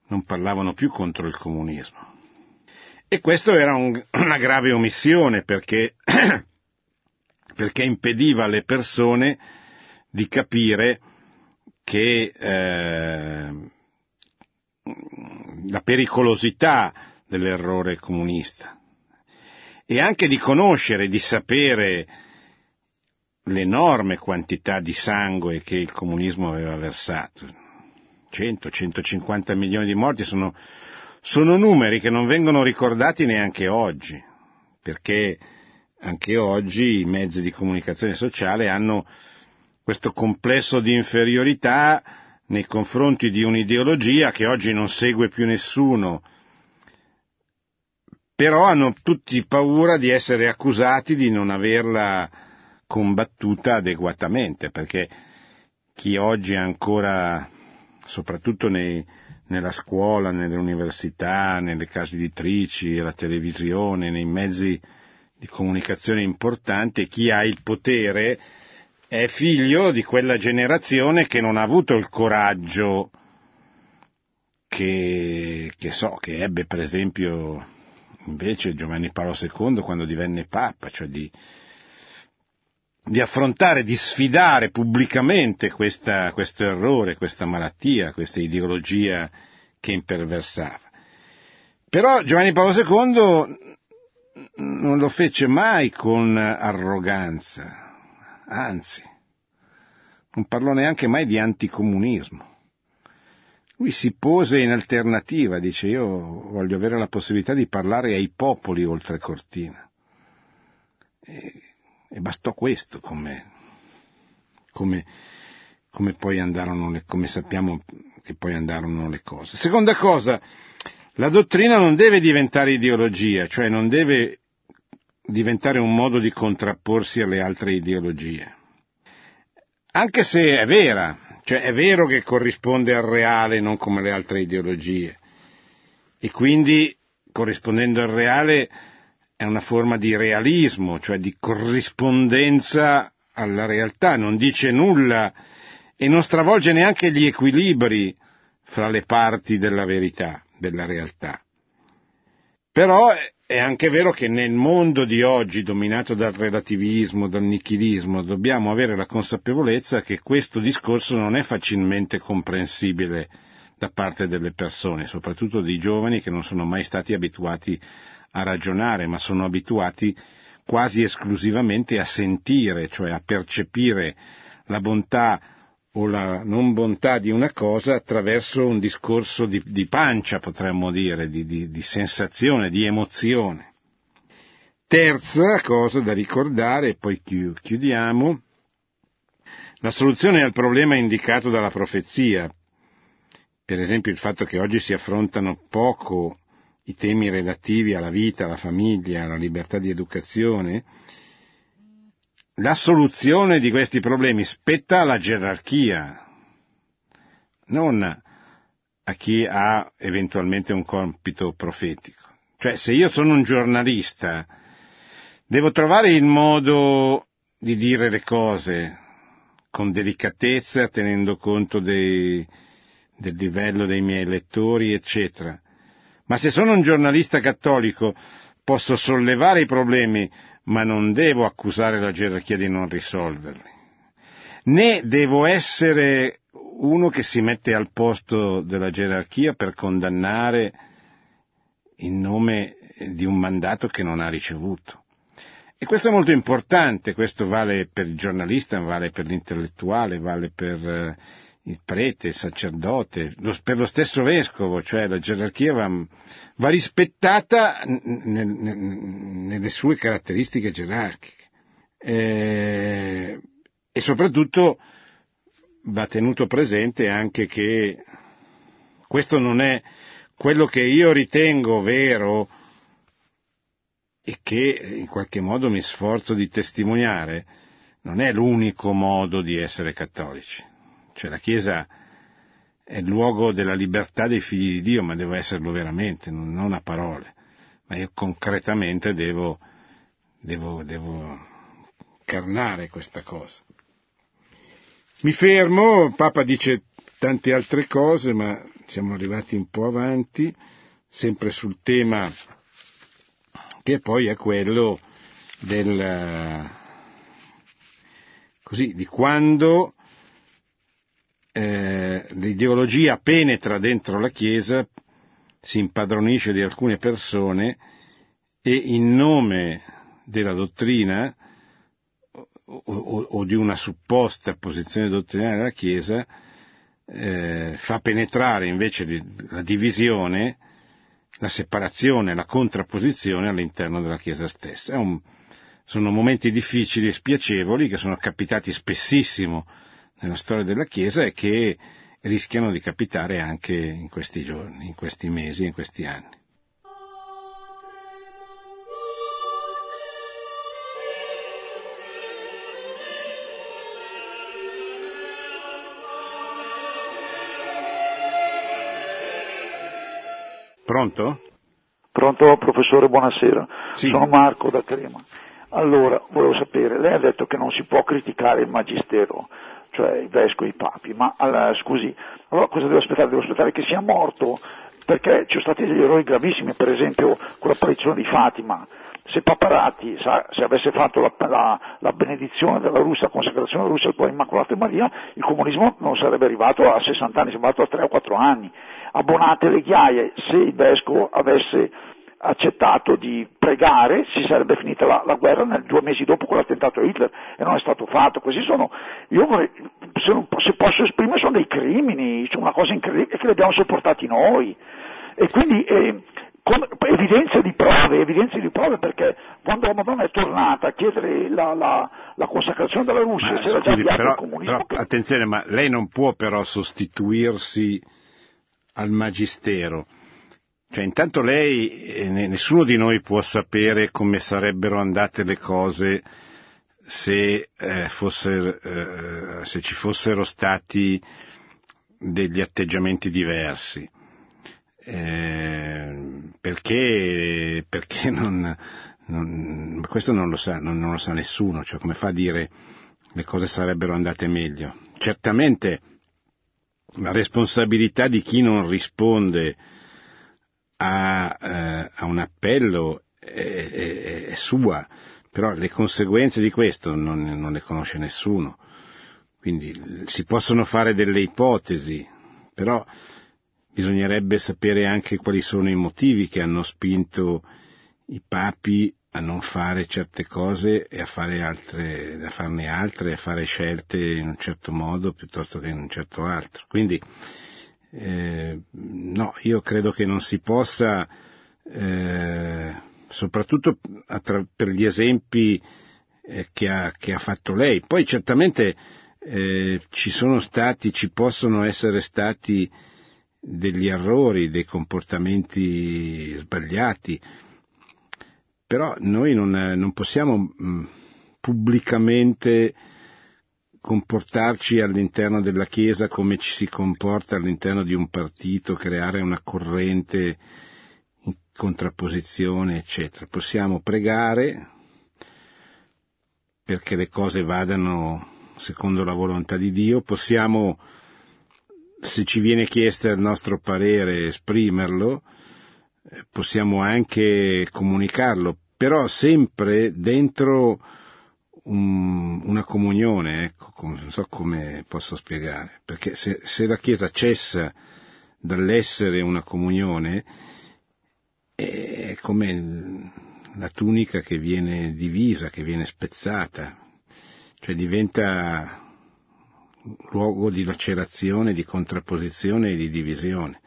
S2: non parlavano più contro il comunismo. E questo era un, una grave omissione perché, perché, impediva alle persone di capire che eh, la pericolosità dell'errore comunista e anche di conoscere, di sapere l'enorme quantità di sangue che il comunismo aveva versato. 100-150 milioni di morti sono, sono numeri che non vengono ricordati neanche oggi, perché anche oggi i mezzi di comunicazione sociale hanno questo complesso di inferiorità nei confronti di un'ideologia che oggi non segue più nessuno, però hanno tutti paura di essere accusati di non averla combattuta adeguatamente, perché chi oggi ancora, soprattutto nei, nella scuola, nelle università, nelle case editrici, alla televisione, nei mezzi di comunicazione importanti, chi ha il potere è figlio di quella generazione che non ha avuto il coraggio che, che so, che ebbe per esempio invece Giovanni Paolo II quando divenne Papa, cioè di, di affrontare, di sfidare pubblicamente questa, questo errore, questa malattia, questa ideologia che imperversava. Però Giovanni Paolo II non lo fece mai con arroganza, anzi, non parlò neanche mai di anticomunismo. Lui si pose in alternativa, dice io voglio avere la possibilità di parlare ai popoli oltre Cortina. E, e bastò questo come, come, come, poi andarono le, come sappiamo che poi andarono le cose. Seconda cosa, la dottrina non deve diventare ideologia, cioè non deve diventare un modo di contrapporsi alle altre ideologie. Anche se è vera, cioè è vero che corrisponde al reale non come le altre ideologie e quindi corrispondendo al reale è una forma di realismo, cioè di corrispondenza alla realtà, non dice nulla e non stravolge neanche gli equilibri fra le parti della verità, della realtà. Però è anche vero che nel mondo di oggi, dominato dal relativismo, dal nichilismo, dobbiamo avere la consapevolezza che questo discorso non è facilmente comprensibile da parte delle persone, soprattutto dei giovani che non sono mai stati abituati a ragionare, ma sono abituati quasi esclusivamente a sentire, cioè a percepire la bontà o la non bontà di una cosa attraverso un discorso di, di pancia, potremmo dire, di, di, di sensazione, di emozione. Terza cosa da ricordare, e poi chiudiamo, la soluzione al problema indicato dalla profezia, per esempio il fatto che oggi si affrontano poco i temi relativi alla vita, alla famiglia, alla libertà di educazione, la soluzione di questi problemi spetta alla gerarchia, non a chi ha eventualmente un compito profetico. Cioè, se io sono un giornalista, devo trovare il modo di dire le cose con delicatezza, tenendo conto dei, del livello dei miei lettori, eccetera. Ma se sono un giornalista cattolico, posso sollevare i problemi ma non devo accusare la gerarchia di non risolverli, né devo essere uno che si mette al posto della gerarchia per condannare in nome di un mandato che non ha ricevuto. E questo è molto importante, questo vale per il giornalista, vale per l'intellettuale, vale per eh, il prete, il sacerdote, lo, per lo stesso vescovo, cioè la gerarchia va, va rispettata nel, nel, nelle sue caratteristiche gerarchiche. Eh, e soprattutto va tenuto presente anche che questo non è quello che io ritengo vero e che in qualche modo mi sforzo di testimoniare, non è l'unico modo di essere cattolici. Cioè la Chiesa è il luogo della libertà dei figli di Dio, ma devo esserlo veramente, non a parole, ma io concretamente devo, devo, devo incarnare questa cosa. Mi fermo, Papa dice tante altre cose, ma siamo arrivati un po' avanti, sempre sul tema che poi è quello del, così, di quando eh, l'ideologia penetra dentro la Chiesa, si impadronisce di alcune persone e in nome della dottrina o, o, o di una supposta posizione dottrinale della Chiesa eh, fa penetrare invece la divisione, la separazione, la contrapposizione all'interno della Chiesa stessa. Un, sono momenti difficili e spiacevoli che sono capitati spessissimo nella storia della Chiesa e che rischiano di capitare anche in questi giorni, in questi mesi, in questi anni. Pronto?
S3: Pronto professore, buonasera.
S2: Sì.
S3: Sono Marco da Crema. Allora, volevo sapere, lei ha detto che non si può criticare il magistero, cioè i vescovi i papi, ma alla, scusi, allora cosa devo aspettare? Devo aspettare che sia morto? Perché ci sono stati degli errori gravissimi, per esempio con l'apparizione di Fatima. Se Paparati sa, se avesse fatto la, la, la, benedizione della Russia, la consacrazione della Russia al cuore Immacolata Maria, il comunismo non sarebbe arrivato a 60 anni, sarebbe arrivato a 3 o 4 anni abbonate le ghiaie, se il vescovo avesse accettato di pregare si sarebbe finita la, la guerra nel, due mesi dopo con l'attentato a Hitler e non è stato fatto. Questi sono, io vorrei, se, non, se posso esprimere, sono dei crimini, sono una cosa incredibile che li abbiamo sopportati noi. E quindi eh, con, evidenze di prove, evidenze di prove perché quando la Madonna è tornata a chiedere la, la, la consacrazione della Russia,
S2: ma,
S3: si era
S2: scusi,
S3: già
S2: però,
S3: il comunismo.
S2: Però, attenzione, ma lei non può però sostituirsi al magistero. Cioè, intanto lei, eh, nessuno di noi può sapere come sarebbero andate le cose se, eh, fosse, eh, se ci fossero stati degli atteggiamenti diversi. Eh, perché, perché non, non, questo non lo, sa, non, non lo sa nessuno, cioè come fa a dire le cose sarebbero andate meglio? Certamente la responsabilità di chi non risponde a, eh, a un appello è, è, sua, però le conseguenze di questo non, non, le conosce nessuno. Quindi si possono fare delle ipotesi, però bisognerebbe sapere anche quali sono i motivi che hanno spinto i papi a non fare certe cose e a, fare altre, a farne altre, a fare scelte in un certo modo piuttosto che in un certo altro. Quindi, eh, no, io credo che non si possa, eh, soprattutto attra- per gli esempi eh, che, ha, che, ha, fatto lei. Poi certamente eh, ci sono stati, ci possono essere stati degli errori, dei comportamenti sbagliati, però noi non, non possiamo mh, mm, pubblicamente comportarci all'interno della Chiesa come ci si comporta all'interno di un partito, creare una corrente in contrapposizione, eccetera. Possiamo pregare perché le cose vadano secondo la volontà di Dio, possiamo, se ci viene chiesto il nostro parere, esprimerlo, possiamo anche comunicarlo, però sempre dentro un, una comunione, ecco, non so come posso spiegare, perché se, se la Chiesa cessa dall'essere una comunione, è come la tunica che viene divisa, che viene spezzata, cioè diventa luogo di lacerazione, di contrapposizione e di divisione.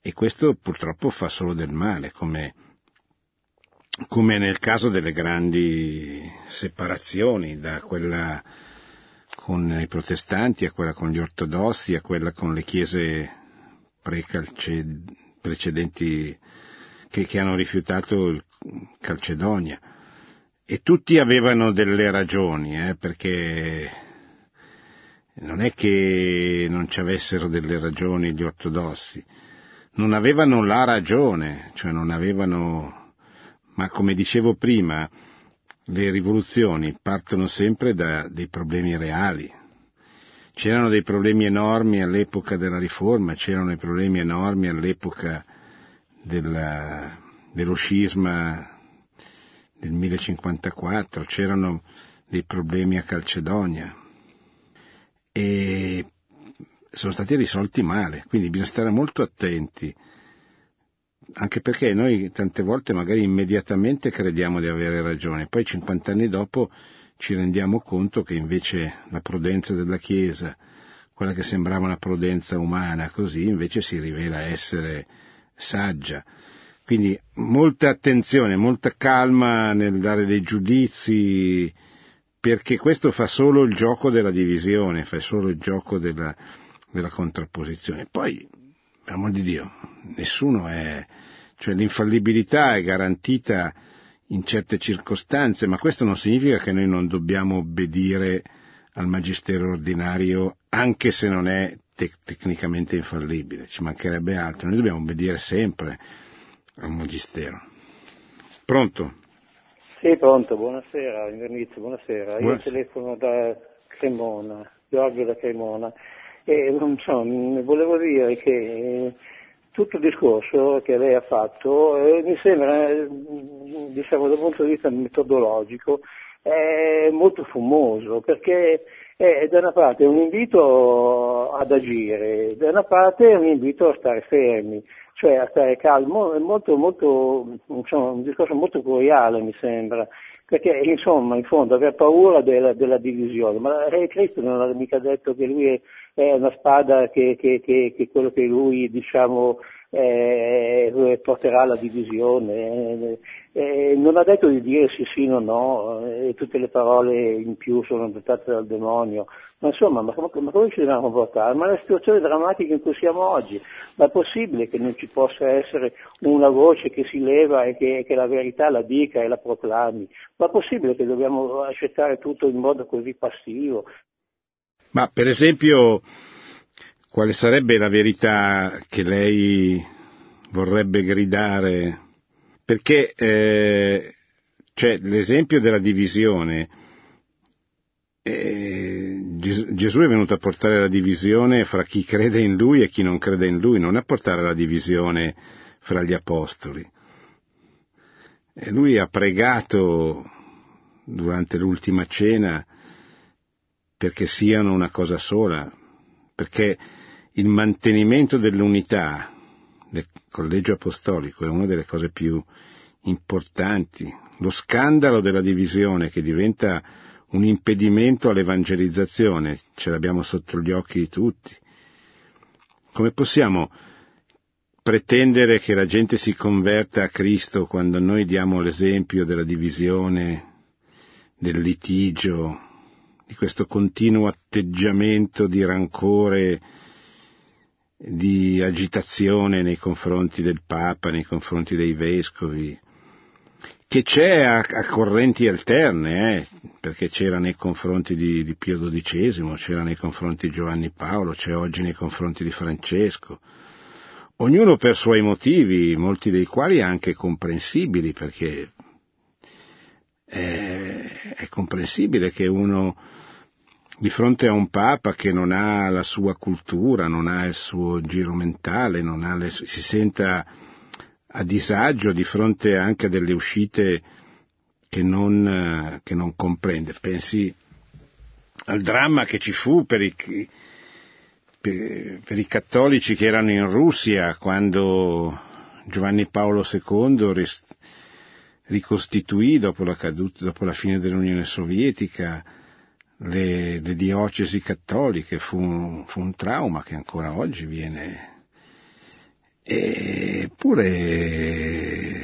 S2: E questo purtroppo fa solo del male, come, come nel caso delle grandi separazioni, da quella con i protestanti a quella con gli ortodossi, a quella con le chiese precedenti che, che hanno rifiutato il Calcedonia. E tutti avevano delle ragioni, eh, perché non è che non ci avessero delle ragioni gli ortodossi, non avevano la ragione, cioè non avevano, ma come dicevo prima, le rivoluzioni partono sempre da dei problemi reali. C'erano dei problemi enormi all'epoca della riforma, c'erano dei problemi enormi all'epoca della, dello scisma del 1054, c'erano dei problemi a Calcedonia e sono stati risolti male, quindi bisogna stare molto attenti, anche perché noi tante volte magari immediatamente crediamo di avere ragione, poi 50 anni dopo ci rendiamo conto che invece la prudenza della Chiesa, quella che sembrava una prudenza umana così, invece si rivela essere saggia. Quindi molta attenzione, molta calma nel dare dei giudizi, perché questo fa solo il gioco della divisione, fa solo il gioco della, della contrapposizione. Poi, per amor di Dio, nessuno è, cioè l'infallibilità è garantita in certe circostanze, ma questo non significa che noi non dobbiamo obbedire al magistero ordinario, anche se non è tec- tecnicamente infallibile, ci mancherebbe altro, noi dobbiamo obbedire sempre al magistero. Pronto?
S4: Sì, pronto, buonasera, inizio, buonasera. buonasera. Io telefono da Cremona, Giorgio da Cremona, e insomma, volevo dire che eh, tutto il discorso che lei ha fatto eh, mi sembra, eh, diciamo, dal punto di vista metodologico, è molto fumoso, perché è da una parte un invito ad agire, da una parte un invito a stare fermi, cioè a stare calmo, è molto, molto, insomma, un discorso molto curiale mi sembra, perché insomma in fondo aver paura della, della divisione, ma Re Cristo non ha mica detto che lui è, una spada che, che, che, che quello che lui diciamo eh, porterà alla divisione. Eh, non ha detto di dire sì sì no no, e tutte le parole in più sono dettate dal demonio, ma insomma, ma, ma, ma come ci dobbiamo comportare? Ma la situazione drammatica in cui siamo oggi, ma è possibile che non ci possa essere una voce che si leva e che, che la verità la dica e la proclami? Ma è possibile che dobbiamo accettare tutto in modo così passivo?
S2: Ma per esempio quale sarebbe la verità che lei vorrebbe gridare? Perché eh, cioè, l'esempio della divisione, eh, Gesù è venuto a portare la divisione fra chi crede in lui e chi non crede in lui, non a portare la divisione fra gli apostoli. E lui ha pregato durante l'ultima cena perché siano una cosa sola, perché il mantenimento dell'unità del collegio apostolico è una delle cose più importanti. Lo scandalo della divisione che diventa un impedimento all'evangelizzazione ce l'abbiamo sotto gli occhi di tutti. Come possiamo pretendere che la gente si converta a Cristo quando noi diamo l'esempio della divisione, del litigio, di questo continuo atteggiamento di rancore di agitazione nei confronti del Papa, nei confronti dei vescovi, che c'è a, a correnti alterne, eh, perché c'era nei confronti di, di, Pio XII, c'era nei confronti di Giovanni Paolo, c'è oggi nei confronti di Francesco. Ognuno per suoi motivi, molti dei quali anche comprensibili, perché è, è comprensibile che uno di fronte a un Papa che non ha la sua cultura, non ha il suo giro mentale, le, si senta a disagio di fronte anche a delle uscite che non, che non comprende. Pensi al dramma che ci fu per i, per, per i cattolici che erano in Russia quando Giovanni Paolo II ricostituì dopo la, caduta, dopo la fine dell'Unione Sovietica le, le diocesi cattoliche, fu un, fu un trauma che ancora oggi viene. Eppure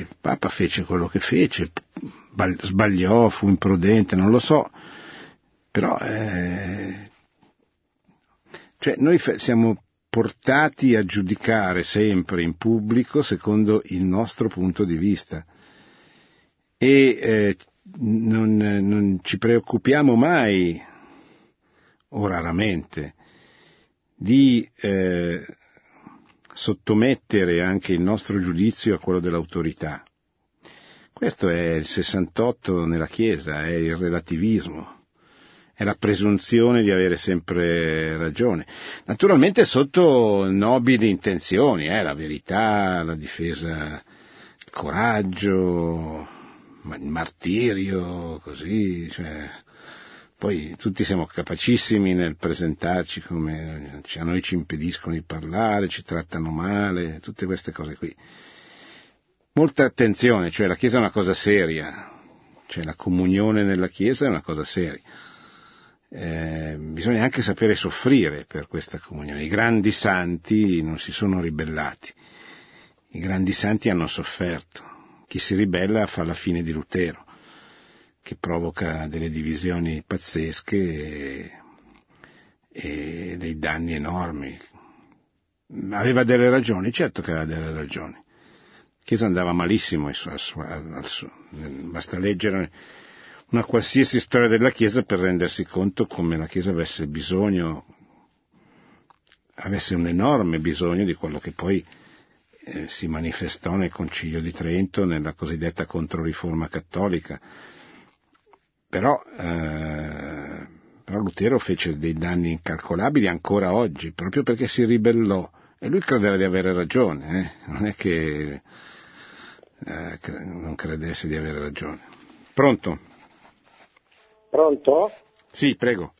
S2: il Papa fece quello che fece, sbagliò, fu imprudente, non lo so, però eh, cioè noi siamo portati a giudicare sempre in pubblico secondo il nostro punto di vista e eh, non, non, ci preoccupiamo mai, o raramente, di eh, sottomettere anche il nostro giudizio a quello dell'autorità. Questo è il 68 nella Chiesa, è il relativismo, è la presunzione di avere sempre ragione. Naturalmente sotto nobili intenzioni, eh, la verità, la difesa, il coraggio, il martirio, così, cioè, poi tutti siamo capacissimi nel presentarci come a noi ci impediscono di parlare, ci trattano male, tutte queste cose qui. Molta attenzione, cioè la Chiesa è una cosa seria, cioè la comunione nella Chiesa è una cosa seria. Eh, bisogna anche sapere soffrire per questa comunione. I grandi santi non si sono ribellati, i grandi santi hanno sofferto. Chi si ribella fa la fine di Lutero che provoca delle divisioni pazzesche e, e dei danni enormi. Aveva delle ragioni, certo che aveva delle ragioni. La Chiesa andava malissimo, basta leggere una qualsiasi storia della Chiesa per rendersi conto come la Chiesa avesse bisogno, avesse un enorme bisogno di quello che poi eh, si manifestò nel Concilio di Trento, nella cosiddetta Controriforma cattolica, però, eh, però Lutero fece dei danni incalcolabili ancora oggi, proprio perché si ribellò. E lui credeva di avere ragione, eh? non è che eh, non credesse di avere ragione. Pronto?
S5: Pronto?
S2: Sì, prego.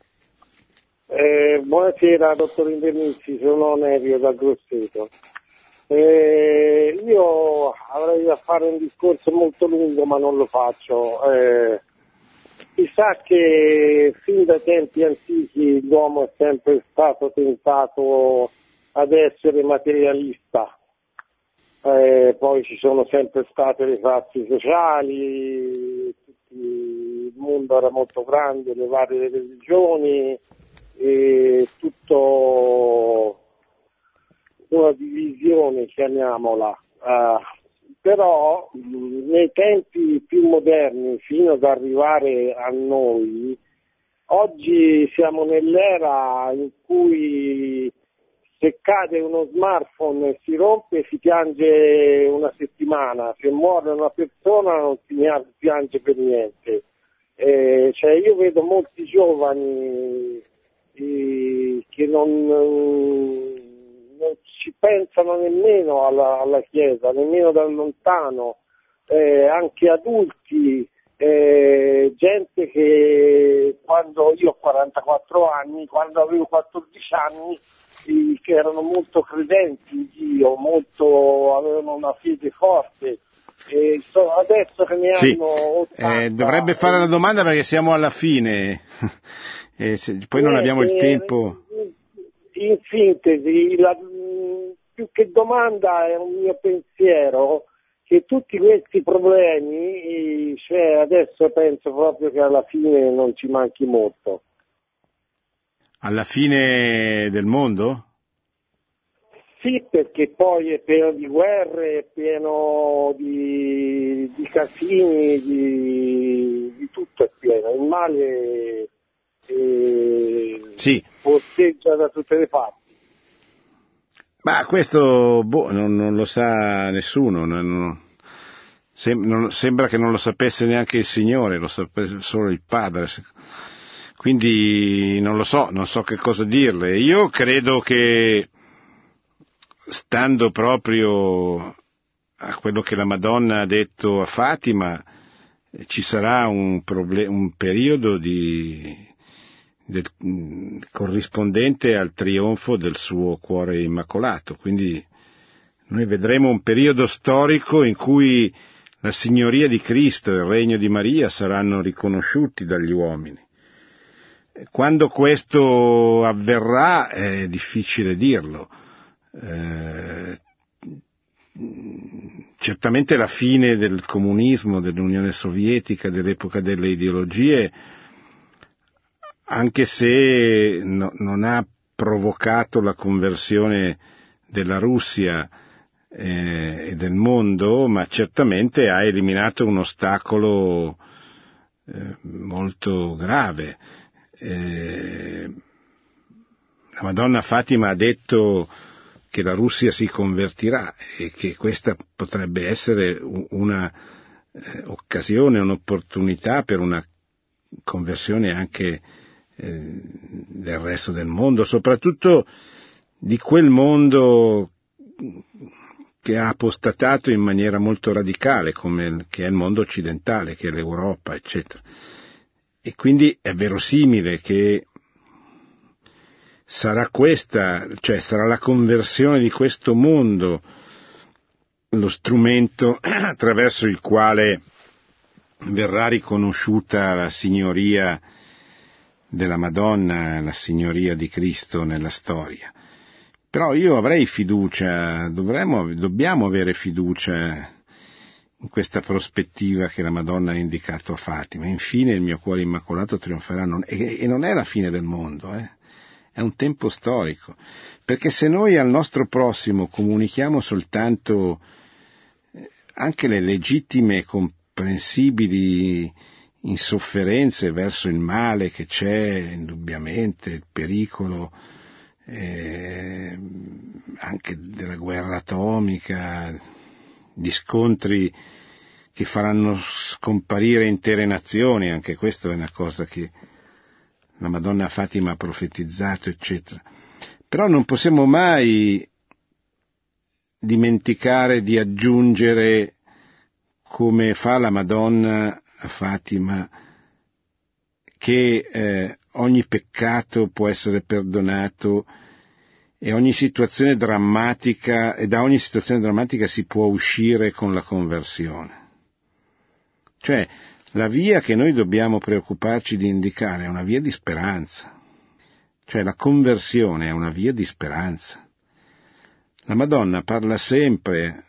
S5: Eh, buonasera, dottor Invernizzi, sono Nevio da Grosseto. Eh, io avrei da fare un discorso molto lungo, ma non lo faccio. Eh, si sa che fin dai tempi antichi l'uomo è sempre stato tentato ad essere materialista, eh, poi ci sono sempre state le classi sociali, il mondo era molto grande, le varie religioni, e tutto una divisione, chiamiamola. Uh, però nei tempi più moderni, fino ad arrivare a noi, oggi siamo nell'era in cui se cade uno smartphone e si rompe si piange una settimana, se muore una persona non si piange per niente. Eh, cioè io vedo molti giovani eh, che non non ci pensano nemmeno alla, alla Chiesa, nemmeno da lontano, eh, anche adulti, eh, gente che quando io ho 44 anni, quando avevo 14 anni, che erano molto credenti in Dio, molto, avevano una fede forte. E so, adesso che ne
S2: sì.
S5: hanno 80,
S2: eh, dovrebbe fare la domanda perché siamo alla fine se, poi non
S5: eh,
S2: abbiamo il
S5: eh,
S2: tempo
S5: in sintesi, la, più che domanda è un mio pensiero che tutti questi problemi, cioè adesso penso proprio che alla fine non ci manchi molto.
S2: Alla fine del mondo?
S5: Sì, perché poi è pieno di guerre, è pieno di, di casini, di, di, tutto è pieno. Il male eh,
S2: sì.
S5: Posteggia da tutte le parti.
S2: Ma questo boh, non, non, lo sa nessuno, non, sem- sembra che non lo sapesse neanche il Signore, lo sapesse solo il Padre. Quindi non lo so, non so che cosa dirle. Io credo che stando proprio a quello che la Madonna ha detto a Fatima, ci sarà un, proble- un periodo di, del, corrispondente al trionfo del suo cuore immacolato. Quindi noi vedremo un periodo storico in cui la signoria di Cristo e il regno di Maria saranno riconosciuti dagli uomini. Quando questo avverrà è difficile dirlo. Eh, certamente la fine del comunismo, dell'Unione Sovietica, dell'epoca delle ideologie, anche se no, non ha provocato la conversione della Russia eh, e del mondo, ma certamente ha eliminato un ostacolo eh, molto grave. Eh, la Madonna Fatima ha detto che la Russia si convertirà e che questa potrebbe essere una eh, occasione, un'opportunità per una conversione anche del resto del mondo, soprattutto di quel mondo che ha apostatato in maniera molto radicale, come che è il mondo occidentale, che è l'Europa, eccetera. E quindi è verosimile che sarà questa, cioè sarà la conversione di questo mondo lo strumento attraverso il quale verrà riconosciuta la signoria della Madonna, la signoria di Cristo nella storia. Però io avrei fiducia, dovremmo, dobbiamo avere fiducia in questa prospettiva che la Madonna ha indicato a Fatima. Infine il mio cuore immacolato trionferà, non, e, e non è la fine del mondo, eh è un tempo storico, perché se noi al nostro prossimo comunichiamo soltanto eh, anche le legittime comprensibili insofferenze verso il male che c'è, indubbiamente, il pericolo eh, anche della guerra atomica, di scontri che faranno scomparire intere nazioni, anche questa è una cosa che la Madonna Fatima ha profetizzato, eccetera. Però non possiamo mai dimenticare di aggiungere, come fa la Madonna Fatima, che eh, ogni peccato può essere perdonato e ogni situazione drammatica, e da ogni situazione drammatica si può uscire con la conversione. Cioè, la via che noi dobbiamo preoccuparci di indicare è una via di speranza, cioè la conversione è una via di speranza. La Madonna parla sempre,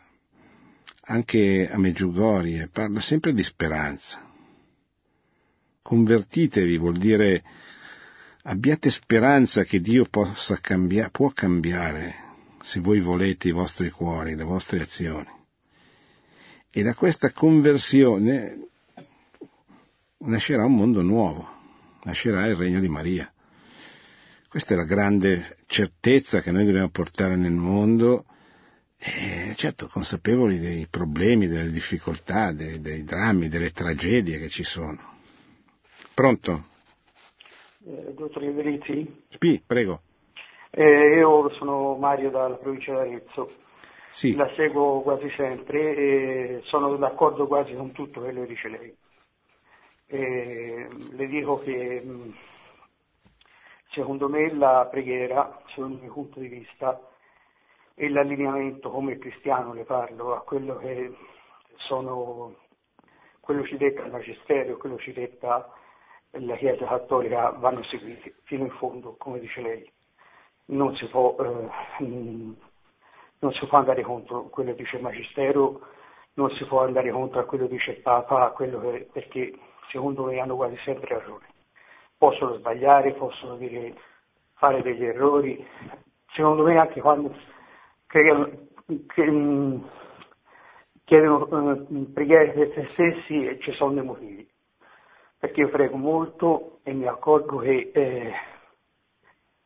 S2: anche a Meggiugorie, parla sempre di speranza. Convertitevi vuol dire abbiate speranza che Dio possa cambiare, può cambiare, se voi volete, i vostri cuori, le vostre azioni. E da questa conversione nascerà un mondo nuovo, nascerà il regno di Maria. Questa è la grande certezza che noi dobbiamo portare nel mondo, e certo consapevoli dei problemi, delle difficoltà, dei, dei drammi, delle tragedie che ci sono. Pronto?
S6: Eh, dottor Iverizzi?
S2: Sì, prego.
S6: Eh, io sono Mario dalla provincia d'Arezzo.
S2: Sì.
S6: La seguo quasi sempre e sono d'accordo quasi con tutto quello che dice lei. E le dico che secondo me la preghiera, secondo il mio punto di vista, e l'allineamento come cristiano, le parlo, a quello che sono, quello ci detta il Magistero, quello ci detta la Chiesa Cattolica, vanno seguiti fino in fondo, come dice lei. Non si può, eh, non si può andare contro quello che dice il Magistero, non si può andare contro a quello che dice il Papa, che, perché secondo me hanno quasi sempre ragione. Possono sbagliare, possono dire, fare degli errori, secondo me anche quando chiedono, chiedono uh, preghiere per se stessi ci sono dei motivi. Perché io prego molto e mi accorgo che eh,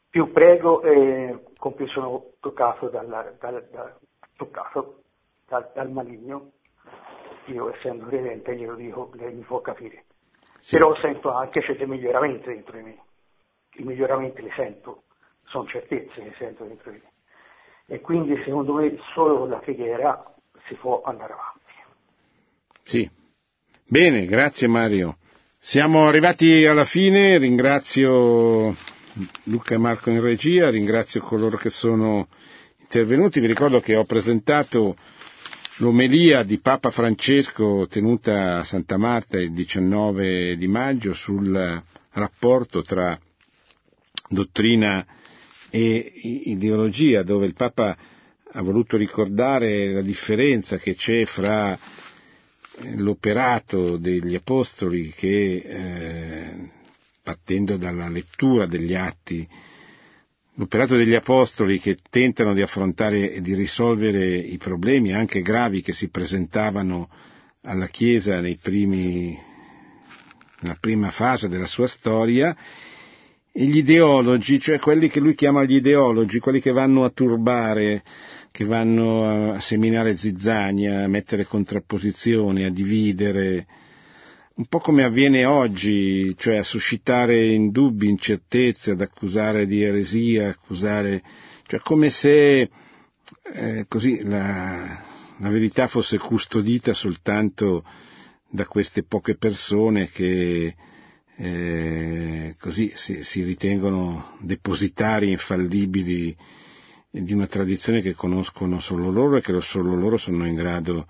S6: più prego eh, con più sono toccato, dalla, dal, da, toccato dal, dal maligno io essendo credente glielo dico, lei mi può capire. Sì. Però sento anche c'è dei miglioramenti dentro di me. I miglioramenti li sento, sono certezze che sento dentro di me. E quindi secondo me solo con la preghiera si può andare avanti.
S2: Sì. Bene, grazie Mario. Siamo arrivati alla fine, ringrazio Luca e Marco in regia, ringrazio coloro che sono intervenuti, vi ricordo che ho presentato l'omelia di Papa Francesco tenuta a Santa Marta il 19 di maggio sul rapporto tra dottrina e ideologia, dove il Papa ha voluto ricordare la differenza che c'è fra eh, l'operato degli apostoli che, eh, partendo dalla lettura degli atti, l'operato degli apostoli che tentano di affrontare e di risolvere i problemi anche gravi che si presentavano alla Chiesa primi, nella prima fase della sua storia, gli ideologi, cioè quelli che lui chiama gli ideologi, quelli che vanno a turbare, che vanno a seminare zizzania, a mettere contrapposizioni, a dividere, un po' come avviene oggi, cioè a suscitare indubbi, incertezze, ad accusare di eresia, accusare, cioè come se eh, così la, la verità fosse custodita soltanto da queste poche persone che eh, così si, si, ritengono depositari infallibili di una tradizione che conoscono solo loro e che solo loro sono in grado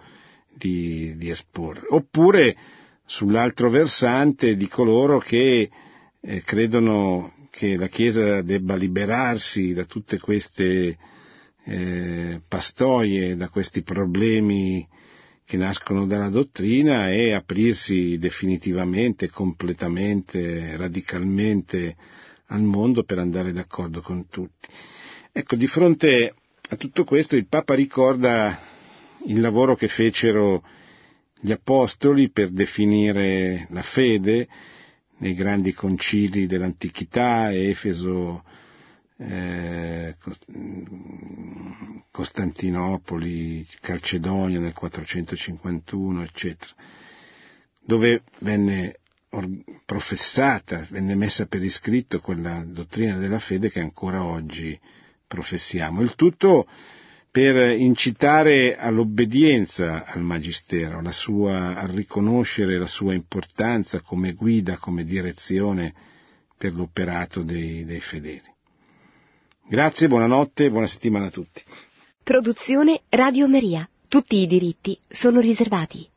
S2: di, di esporre. Oppure sull'altro versante di coloro che eh, credono che la Chiesa debba liberarsi da tutte queste eh, pastoie, da questi problemi che nascono dalla dottrina e aprirsi definitivamente, completamente, radicalmente al mondo per andare d'accordo con tutti. Ecco, di fronte a tutto questo il Papa ricorda il lavoro che fecero gli apostoli per definire la fede nei grandi concili dell'antichità, Efeso, eh, Costantinopoli, Calcedonia nel 451, eccetera, dove venne professata, venne messa per iscritto quella dottrina della fede che ancora oggi professiamo. Il tutto per incitare all'obbedienza al Magistero, sua, a riconoscere la sua importanza come guida, come direzione per l'operato dei, dei fedeli. Grazie, buonanotte e buona settimana a tutti.
S1: Produzione Radio Maria. Tutti i diritti sono riservati.